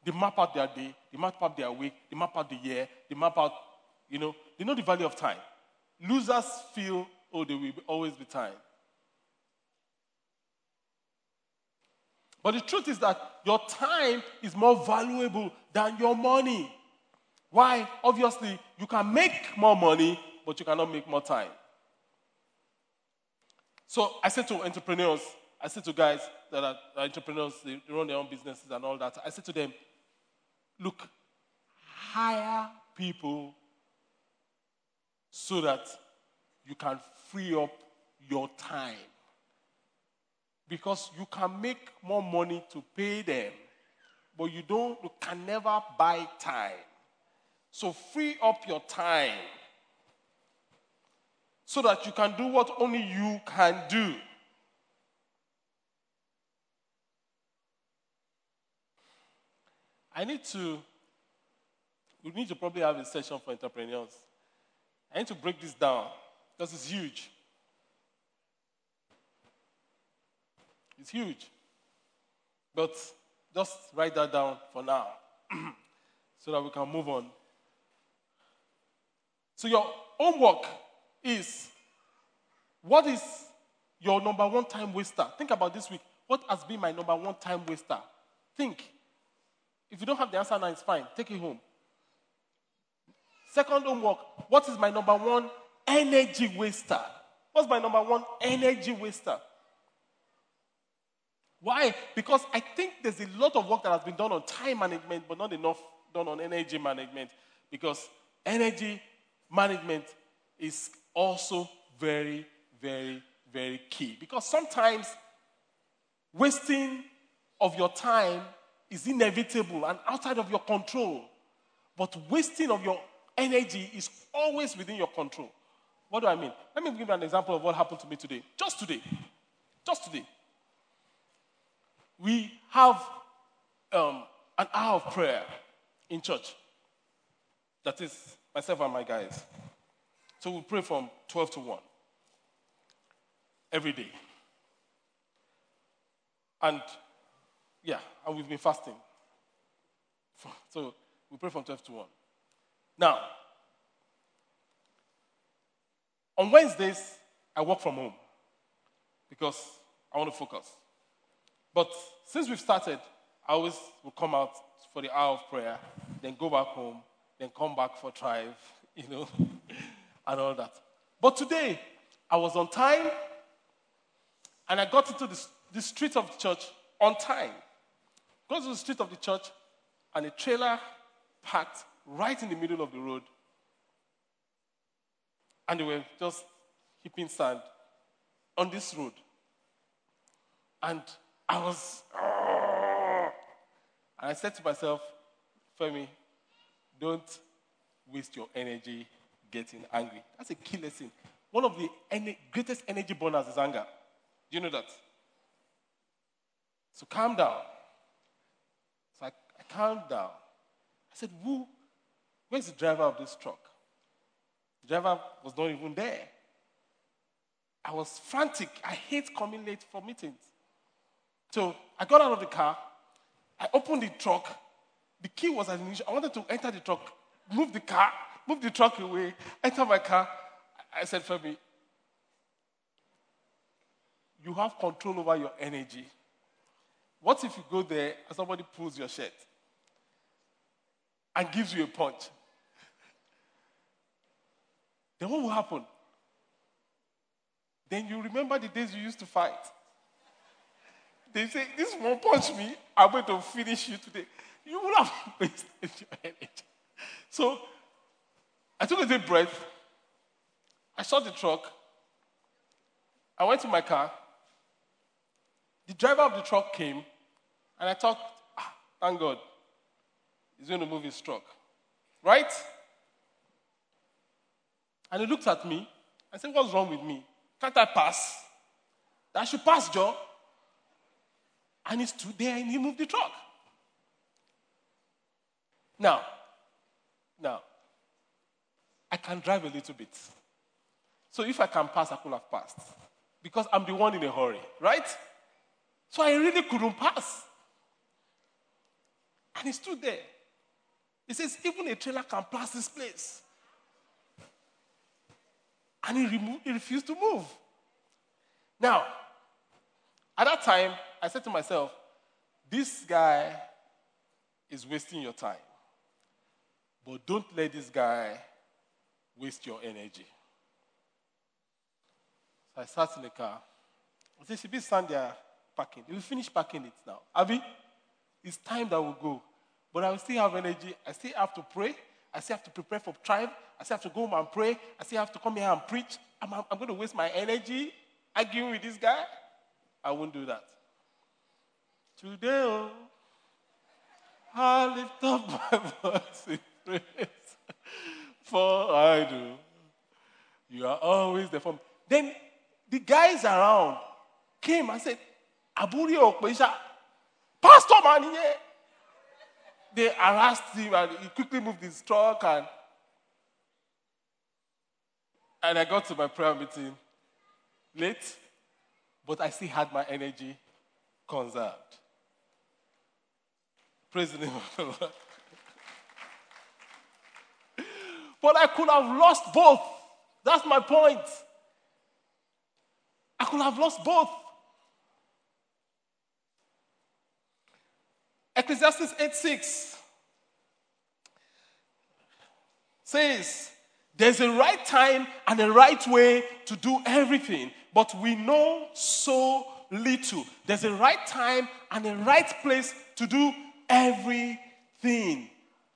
They map out their day, they map out their week, they map out the year, they map out, you know, they know the value of time. Losers feel, oh, there will always be time. But the truth is that your time is more valuable than your money. Why? Obviously, you can make more money, but you cannot make more time. So I said to entrepreneurs, I said to guys that are, entrepreneurs, they run their own businesses and all that. I said to them, look, hire people so that you can free up your time. Because you can make more money to pay them, but you don't you can never buy time. So free up your time so that you can do what only you can do. I need to, we need to probably have a session for entrepreneurs. I need to break this down because it's huge. It's huge. But just write that down for now so that we can move on. So your homework is what is your number one time waster? Think about this week. What has been my number one time waster? Think. If you don't have the answer now, it's fine. Take it home. Second homework. What is my number one energy waster? What's my number one energy waster? Why? Because I think there's a lot of work that has been done on time management, but not enough done on energy management. Because energy management is also very, very, very key. Because sometimes wasting of your time is inevitable and outside of your control. But wasting of your energy is always within your control. What do I mean? Let me give you an example of what happened to me today. Just today. Just today. We have um, an hour of prayer in church. That is myself and my guys. So we pray from 12 to 1 every day. And yeah, and we've been fasting. So we pray from 12 to 1. Now, on Wednesdays, I work from home because I want to focus. But since we've started, I always will come out for the hour of prayer, then go back home, then come back for drive, you know, and all that. But today, I was on time, and I got into the, the street of the church on time. Got to the street of the church, and a trailer parked right in the middle of the road. And they were just heaping sand on this road. And I was, and I said to myself, Femi, don't waste your energy getting angry. That's a key lesson. One of the en- greatest energy burners is anger. Do you know that? So calm down. So I, I calmed down. I said, Who? Where's the driver of this truck? The driver was not even there. I was frantic. I hate coming late for meetings. So I got out of the car. I opened the truck. The key was an initial. I wanted to enter the truck, move the car, move the truck away, enter my car. I said, Femi, you have control over your energy. What if you go there and somebody pulls your shirt and gives you a punch? then what will happen? Then you remember the days you used to fight. They say, This one punch me, I'm going to finish you today. You would have wasted your energy. So I took a deep breath. I saw the truck. I went to my car. The driver of the truck came, and I thought, ah, thank God, he's going to move his truck. Right? And he looked at me and said, What's wrong with me? Can't I pass? I should pass, Joe. And he stood there and he moved the truck. Now, now, I can drive a little bit. So if I can pass, I could have passed. Because I'm the one in a hurry, right? So I really couldn't pass. And he stood there. He says, even a trailer can pass this place. And he, he refused to move. Now, at that time, I said to myself, this guy is wasting your time. But don't let this guy waste your energy. So I sat in the car. I said, should be stand there packing. We finish packing it now. Abby, it's time that we go. But I will still have energy. I still have to pray. I still have to prepare for Thrive. I still have to go home and pray. I still have to come here and preach. I'm, I'm going to waste my energy arguing with this guy. I won't do that. Today, oh, I lift up my voice For I do. You are always there for me. Then the guys around came and said, Aburi Okpesha, Pastor man, yeah. They harassed him and he quickly moved his truck and and I got to my prayer meeting late, but I still had my energy conserved. Praise the name of the Lord. But I could have lost both. That's my point. I could have lost both. Ecclesiastes 8 6 says, There's a right time and a right way to do everything, but we know so little. There's a right time and a right place to do everything.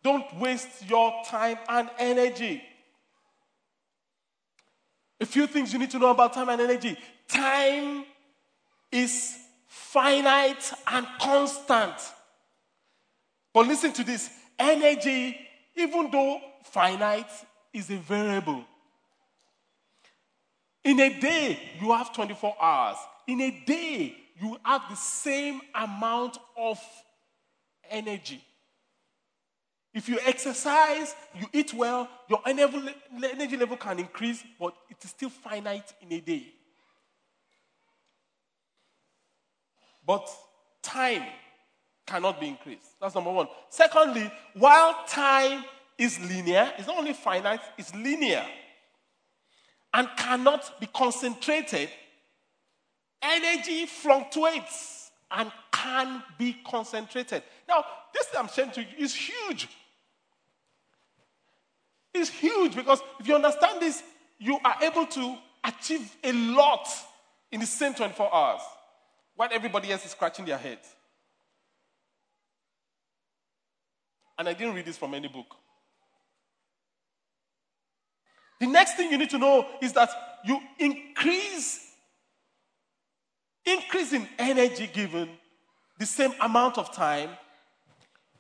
Don't waste your time and energy. A few things you need to know about time and energy. Time is finite and constant. But listen to this energy, even though finite, is a variable. In a day, you have 24 hours. In a day, you have the same amount of energy. If you exercise, you eat well, your energy level can increase, but it is still finite in a day. But time cannot be increased. That's number one. Secondly, while time is linear, it's not only finite, it's linear and cannot be concentrated, energy fluctuates and can be concentrated. Now, this I'm saying to you is huge. It's huge because if you understand this, you are able to achieve a lot in the same 24 hours while everybody else is scratching their heads. And I didn't read this from any book. The next thing you need to know is that you increase increase in energy given the same amount of time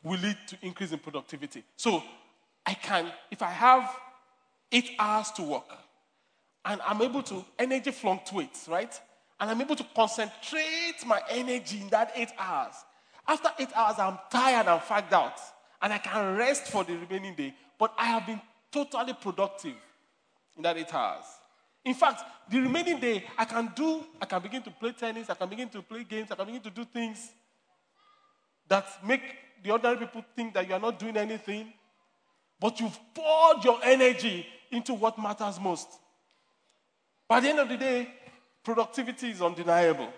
will lead to increase in productivity. So I can, if I have eight hours to work and I'm able to, energy fluctuates, right? And I'm able to concentrate my energy in that eight hours. After eight hours, I'm tired and fagged out and I can rest for the remaining day, but I have been totally productive in that eight hours. In fact, the remaining day, I can do, I can begin to play tennis, I can begin to play games, I can begin to do things that make the ordinary people think that you are not doing anything, but you've poured your energy into what matters most. By the end of the day, productivity is undeniable.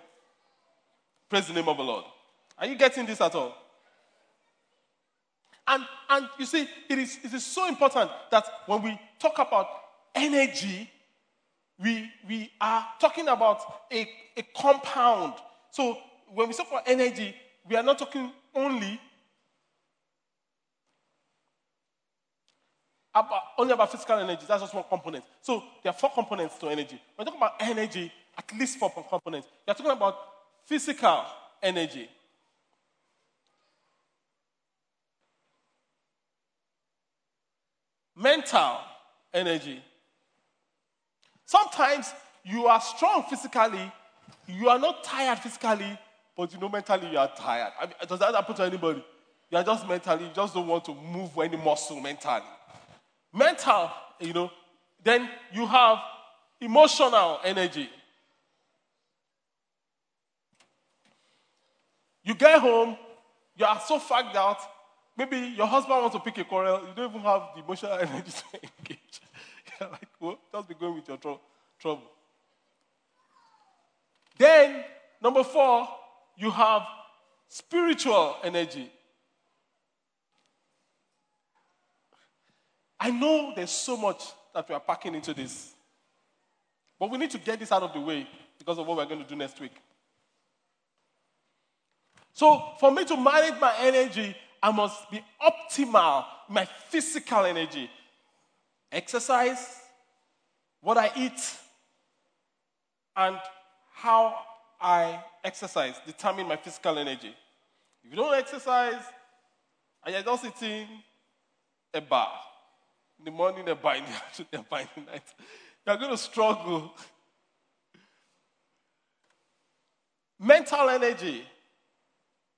Praise the name of the Lord. Are you getting this at all? And, and you see, it is, it is so important that when we talk about energy, we, we are talking about a, a compound. So when we talk about energy, we are not talking only about, only about physical energy. That's just one component. So there are four components to energy. When you talk about energy, at least four components. You're talking about physical energy. Mental energy. Sometimes you are strong physically, you are not tired physically, but you know mentally you are tired. I mean, does that happen to anybody? You are just mentally, you just don't want to move any muscle mentally. Mental, you know, then you have emotional energy. You get home, you are so fagged out. Maybe your husband wants to pick a quarrel, you don't even have the emotional energy to engage. You're like, well, just be going with your tr- trouble. Then, number four, you have spiritual energy. I know there's so much that we are packing into this, but we need to get this out of the way because of what we're going to do next week. So, for me to manage my energy, I must be optimal, my physical energy exercise, what I eat, and how I exercise determine my physical energy. If you don't exercise and you're just eating a bar in the morning, a bar in the afternoon, a bar in the night, you're going to struggle. Mental energy.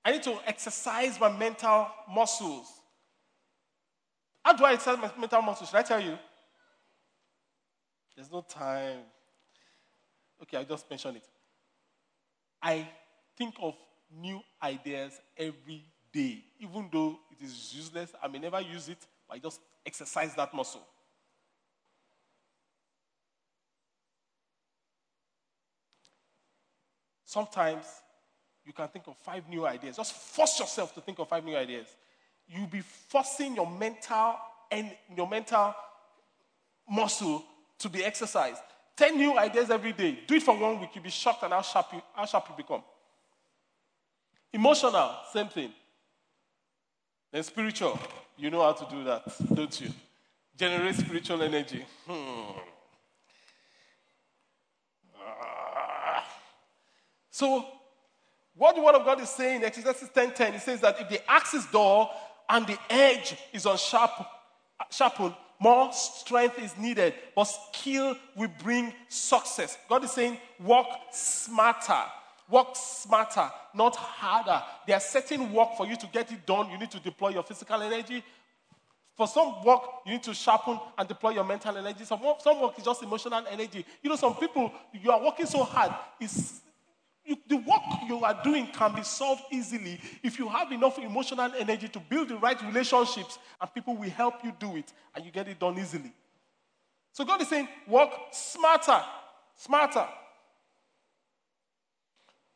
I need to exercise my mental muscles. How do I exercise my mental muscles? Should I tell you? There's no time. Okay, I'll just mention it. I think of new ideas every day, even though it is useless. I may never use it, I just exercise that muscle. Sometimes you can think of five new ideas. Just force yourself to think of five new ideas you'll be forcing your mental and your mental muscle to be exercised. 10 new ideas every day. Do it for one week. You'll be shocked at how sharp you, how sharp you become. Emotional, same thing. Then spiritual, you know how to do that, don't you? Generate spiritual energy. Hmm. Ah. So, what the Word of God is saying, in Exodus 10:10, it says that if the axe is dull and the edge is unsharp, sharpened, more strength is needed, but skill will bring success. God is saying, work smarter. Work smarter, not harder. There are certain work for you to get it done. You need to deploy your physical energy. For some work, you need to sharpen and deploy your mental energy. Some work, some work is just emotional energy. You know, some people, you are working so hard, it's you, the work you are doing can be solved easily if you have enough emotional energy to build the right relationships and people will help you do it and you get it done easily. So God is saying, work smarter, smarter.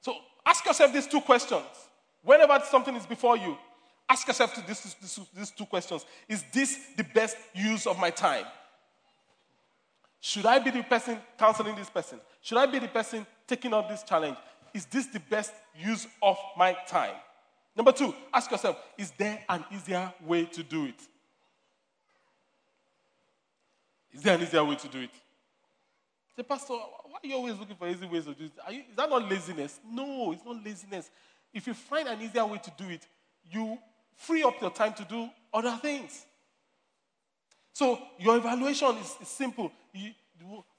So ask yourself these two questions. Whenever something is before you, ask yourself these, two questions Is this the best use of my time? Should I be the person counseling this person? Should I be the person taking up this challenge? Is this the best use of my time? Number two, ask yourself, is there an easier way to do it? Is there an easier way to do it? Say, Pastor, why are you always looking for easy ways to do it? You, is that not laziness? No, it's not laziness. If you find an easier way to do it, you free up your time to do other things. So your evaluation is, is simple. You,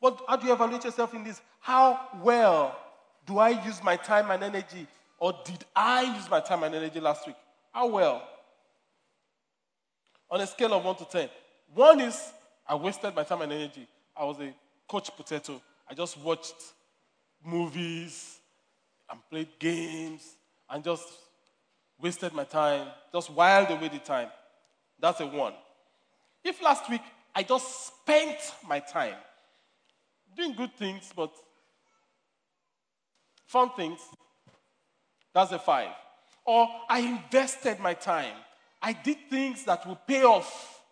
what, how do you evaluate yourself in this? How well do I use my time and energy? Or did I use my time and energy last week? How well? On a scale of 1 to 10. 1 is I wasted my time and energy. I was a coach potato. I just watched movies and played games and just wasted my time, just whiled away the time. That's a 1. If last week I just spent my time doing good things, but fun things, that's a five. Or I invested my time. I did things that will pay off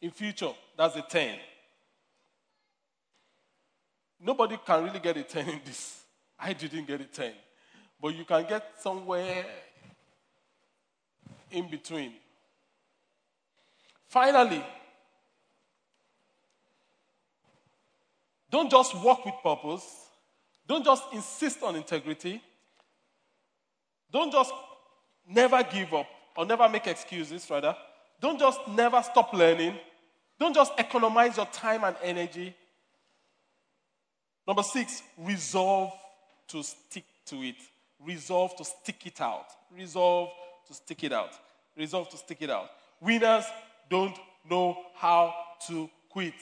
in future. That's a 10. Nobody can really get a 10 in this. I didn't get a 10. But you can get somewhere in between. Finally, don't just walk with purpose. Don't just insist on integrity. Don't just never give up or never make excuses, rather. Don't just never stop learning. Don't just economize your time and energy. Number six, resolve to stick to it. Resolve to stick it out. Resolve to stick it out. Resolve to stick it out. Winners don't know how to quit.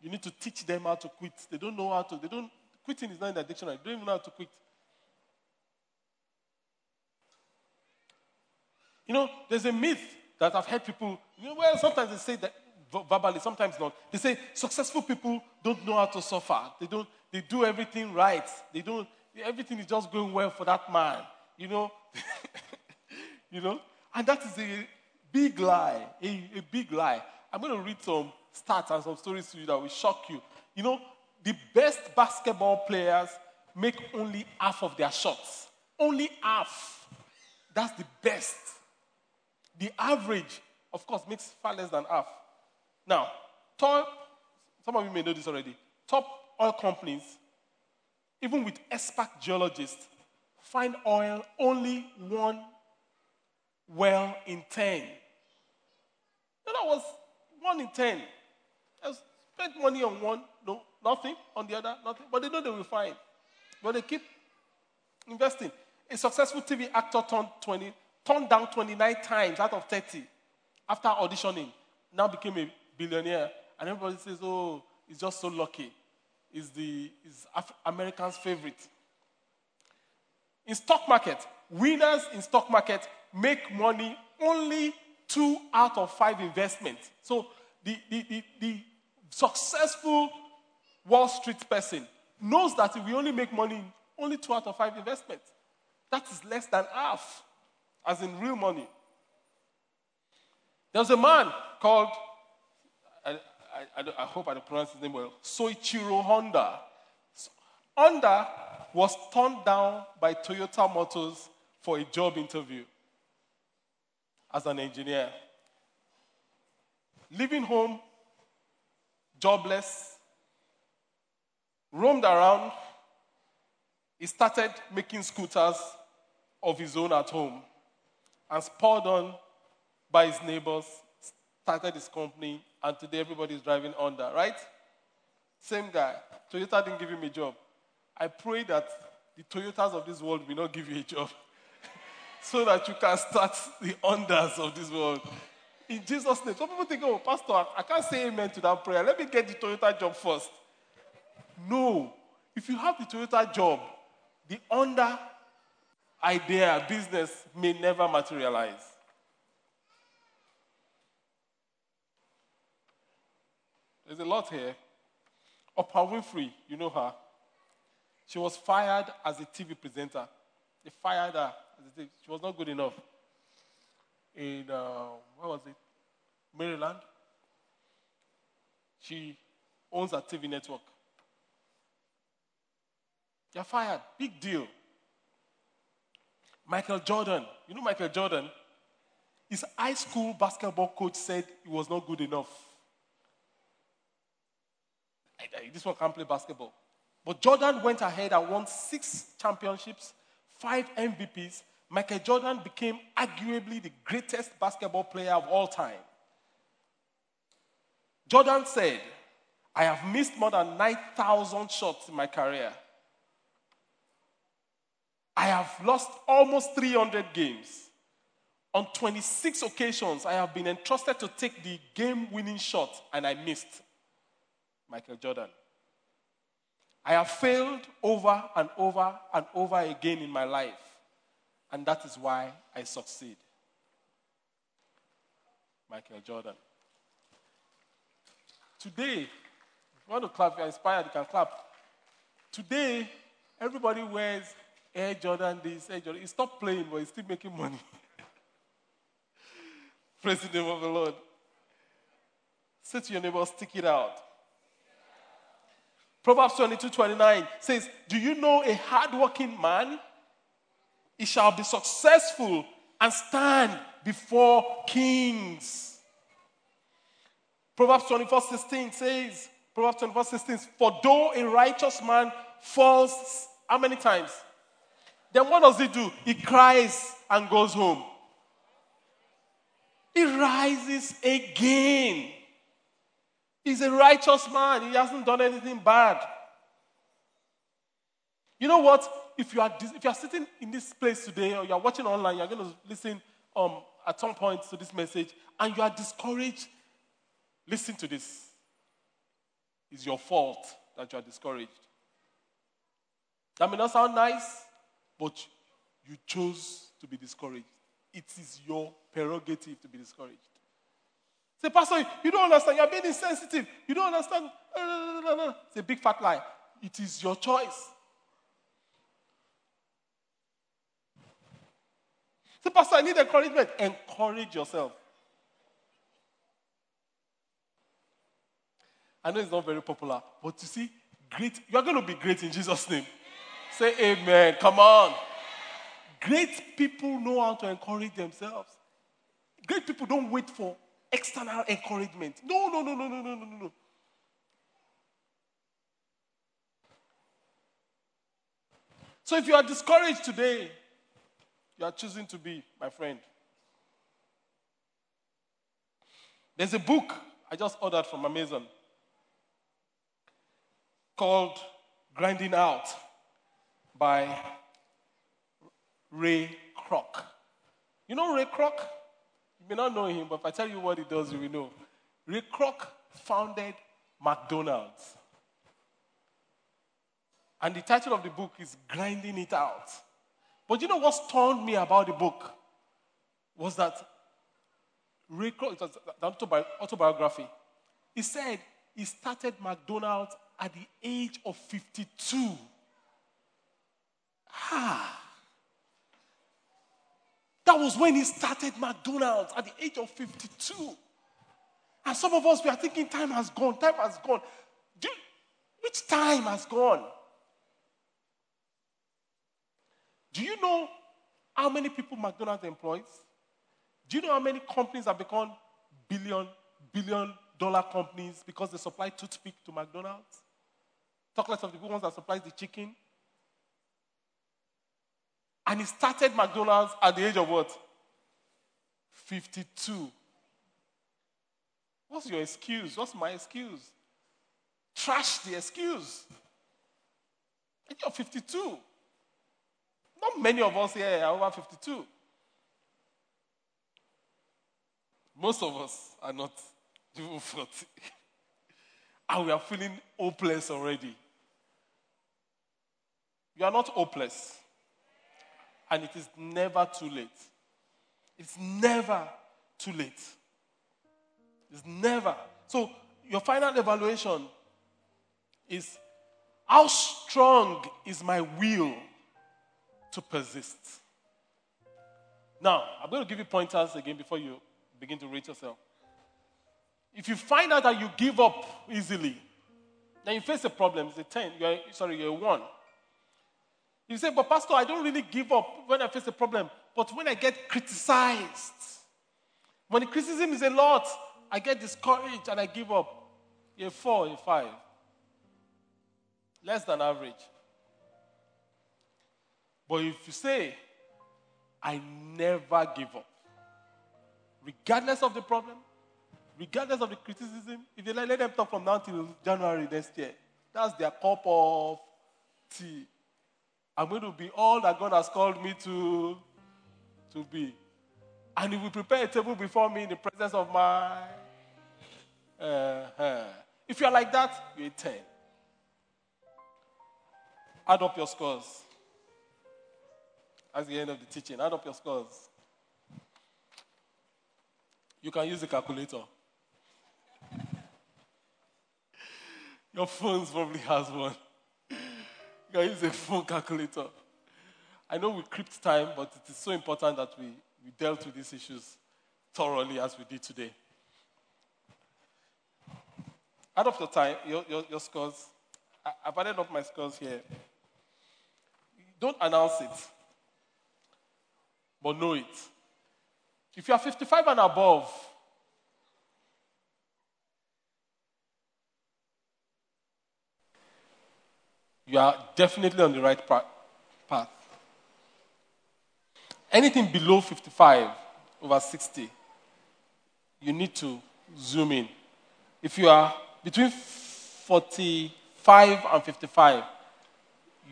You need to teach them how to quit. They don't know how to. They don't. Quitting is not in the dictionary. They don't even know how to quit. You know, there's a myth that I've heard people. You know, well, sometimes they say that verbally, sometimes not. They say successful people don't know how to suffer. They don't. They do everything right. They don't. Everything is just going well for that man. You know. you know, and that is a Big lie. A, a big lie. I'm going to read some stats and some stories to you that will shock you. You know, the best basketball players make only half of their shots. Only half. That's the best. The average, of course, makes far less than half. Now, top, some of you may know this already. Top oil companies, even with expert geologists, find oil only one well in 10. The other was one in ten. They spent money on one, no, nothing. On the other, nothing. But they know they will find. But they keep investing. A successful TV actor turned 20, turned down 29 times out of 30 after auditioning. Now became a billionaire. And everybody says, oh, he's just so lucky. He's the he's Af- American's favorite. In stock market, winners in stock market make money only two out of five investments. So the, the, the, the successful Wall Street person knows that if we only make money only two out of five investments. That is less than half, as in real money. There's a man called, I, I, I, hope I don't pronounce his name well, Soichiro Honda. Honda was turned down by Toyota Motors for a job interview as an engineer. Leaving home, jobless, roamed around. He started making scooters of his own at home and spurred on by his neighbors, started his company, and today everybody is driving Honda, right? Same guy. Toyota didn't give him a job. I pray that the Toyotas of this world will not give you a job. so that you can start the Hondas of this world. In Jesus' name. Some people think, oh, Pastor, I can't say amen to that prayer. Let me get the Toyota job first. No. If you have the Toyota job, the Honda idea, business may never materialize. There's a lot here. Oprah Winfrey, you know her. She was fired as a TV presenter They fired her. She was not good enough. In, uh, what was it? Maryland. She owns a TV network. You're fired. Big deal. Michael Jordan. You know Michael Jordan? His high school basketball coach said he was not good enough. This one can't play basketball. But Jordan went ahead and won six championships, five MVPs. Michael Jordan became arguably the greatest basketball player of all time. Jordan said, I have missed more than 9,000 shots in my career. I have lost almost 300 games. On 26 occasions, I have been entrusted to take the game winning shot, and I missed. Michael Jordan. I have failed over and over and over again in my life, and that is why I succeed. Michael Jordan. Today, if you want to clap, if you're inspired, you can clap. Today, everybody wears Air Jordan this, Air Jordan. He stopped playing, but he's still making money. Praise the name of the Lord. Say to your neighbor, stick it out. Proverbs 22 29 says, Do you know a hardworking man? He shall be successful and stand before kings. Proverbs 24 16 says, Proverbs 24 16, For though a righteous man falls, how many times? Then what does he do? He cries and goes home. He rises again. He's a righteous man. He hasn't done anything bad. You know what? If you are, if you are sitting in this place today or you are watching online, you're going to listen um, at some point to this message and you are discouraged, listen to this. It's your fault that you are discouraged. That may not sound nice, but you chose to be discouraged. It is your prerogative to be discouraged. Say, Pastor, you don't understand. You're being insensitive. You don't understand. It's a big fat lie. It is your choice. Say, Pastor, I need encouragement. Encourage yourself. I know it's not very popular, but you see, great. You're going to be great in Jesus' name. Say amen. Come on. Great people know how to encourage themselves. Great people don't wait for external encouragement. No, no, no, no, no, no, no, no. So if you are discouraged today, you are choosing to be, my friend. There's a book I just ordered from Amazon called Grinding Out by Ray Kroc. You know Ray Kroc? You may not know him, but if I tell you what he does, you will know. Ray Kroc founded McDonald's. And the title of the book is Grinding It Out. But you know what stunned me about the book? Was that Ray Kroc, it was an autobiography. He said he started McDonald's at the age of 52. Ah. That was when he started McDonald's at the age of 52. And some of us, we are thinking time has gone, time has gone. Which time has gone? Do you know how many people McDonald's employs? Do you know how many companies have become billion, billion dollar companies because they supply toothpick to McDonald's? Talk less of the good ones that supplies the chicken, and he started McDonald's at the age of what? 52. What's your excuse? What's my excuse? Trash the excuse. And you're 52. Not many of us here are over 52. Most of us are not even 40. and we are feeling hopeless already. You are not hopeless and it is never too late. It's never too late. It's never. So, your final evaluation is how strong is my will to persist. Now, I'm going to give you pointers again before you begin to rate yourself. If you find out that you give up easily, then you face a problem. It's a 10. You're, sorry, you're a 1. You say, but Pastor, I don't really give up when I face a problem. But when I get criticized, when the criticism is a lot, I get discouraged and I give up. A 4, a 5. Less than average. But if you say, I never give up, regardless of the problem, regardless of the criticism, if you let, let them talk from now till January next year, that's their cup of tea. I'm going to be all that God has called me to, to be. And He will prepare a table before me in the presence of my. Uh-huh. If you're like that, you're a 10. Add up your scores. That's the end of the teaching. Add up your scores. You can use a calculator. Your phone probably has one. Can use a phone calculator. I know we creeped time, but it is so important that we, we dealt with these issues thoroughly as we did today. Out of your time, your, your, your scores. I, I've added up my scores here. Don't announce it but know it. If you are 55 and above, you are definitely on the right path. Anything below 55 over 60, you need to zoom in. If you are between 45 and 55,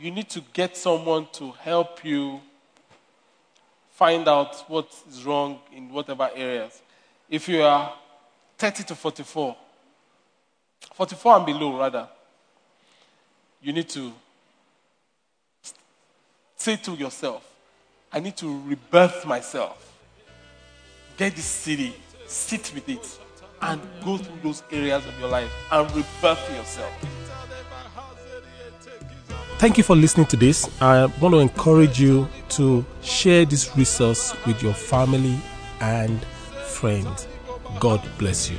you need to get someone to help you find out what is wrong in whatever areas. If you are 30 to 44, 44 and below, rather, you need to say to yourself, I need to rebirth myself. Get this city, sit with it, and go through those areas of your life and rebirth yourself. Thank you for listening to this. I want to encourage you to share this resource with your family and friends. God bless you.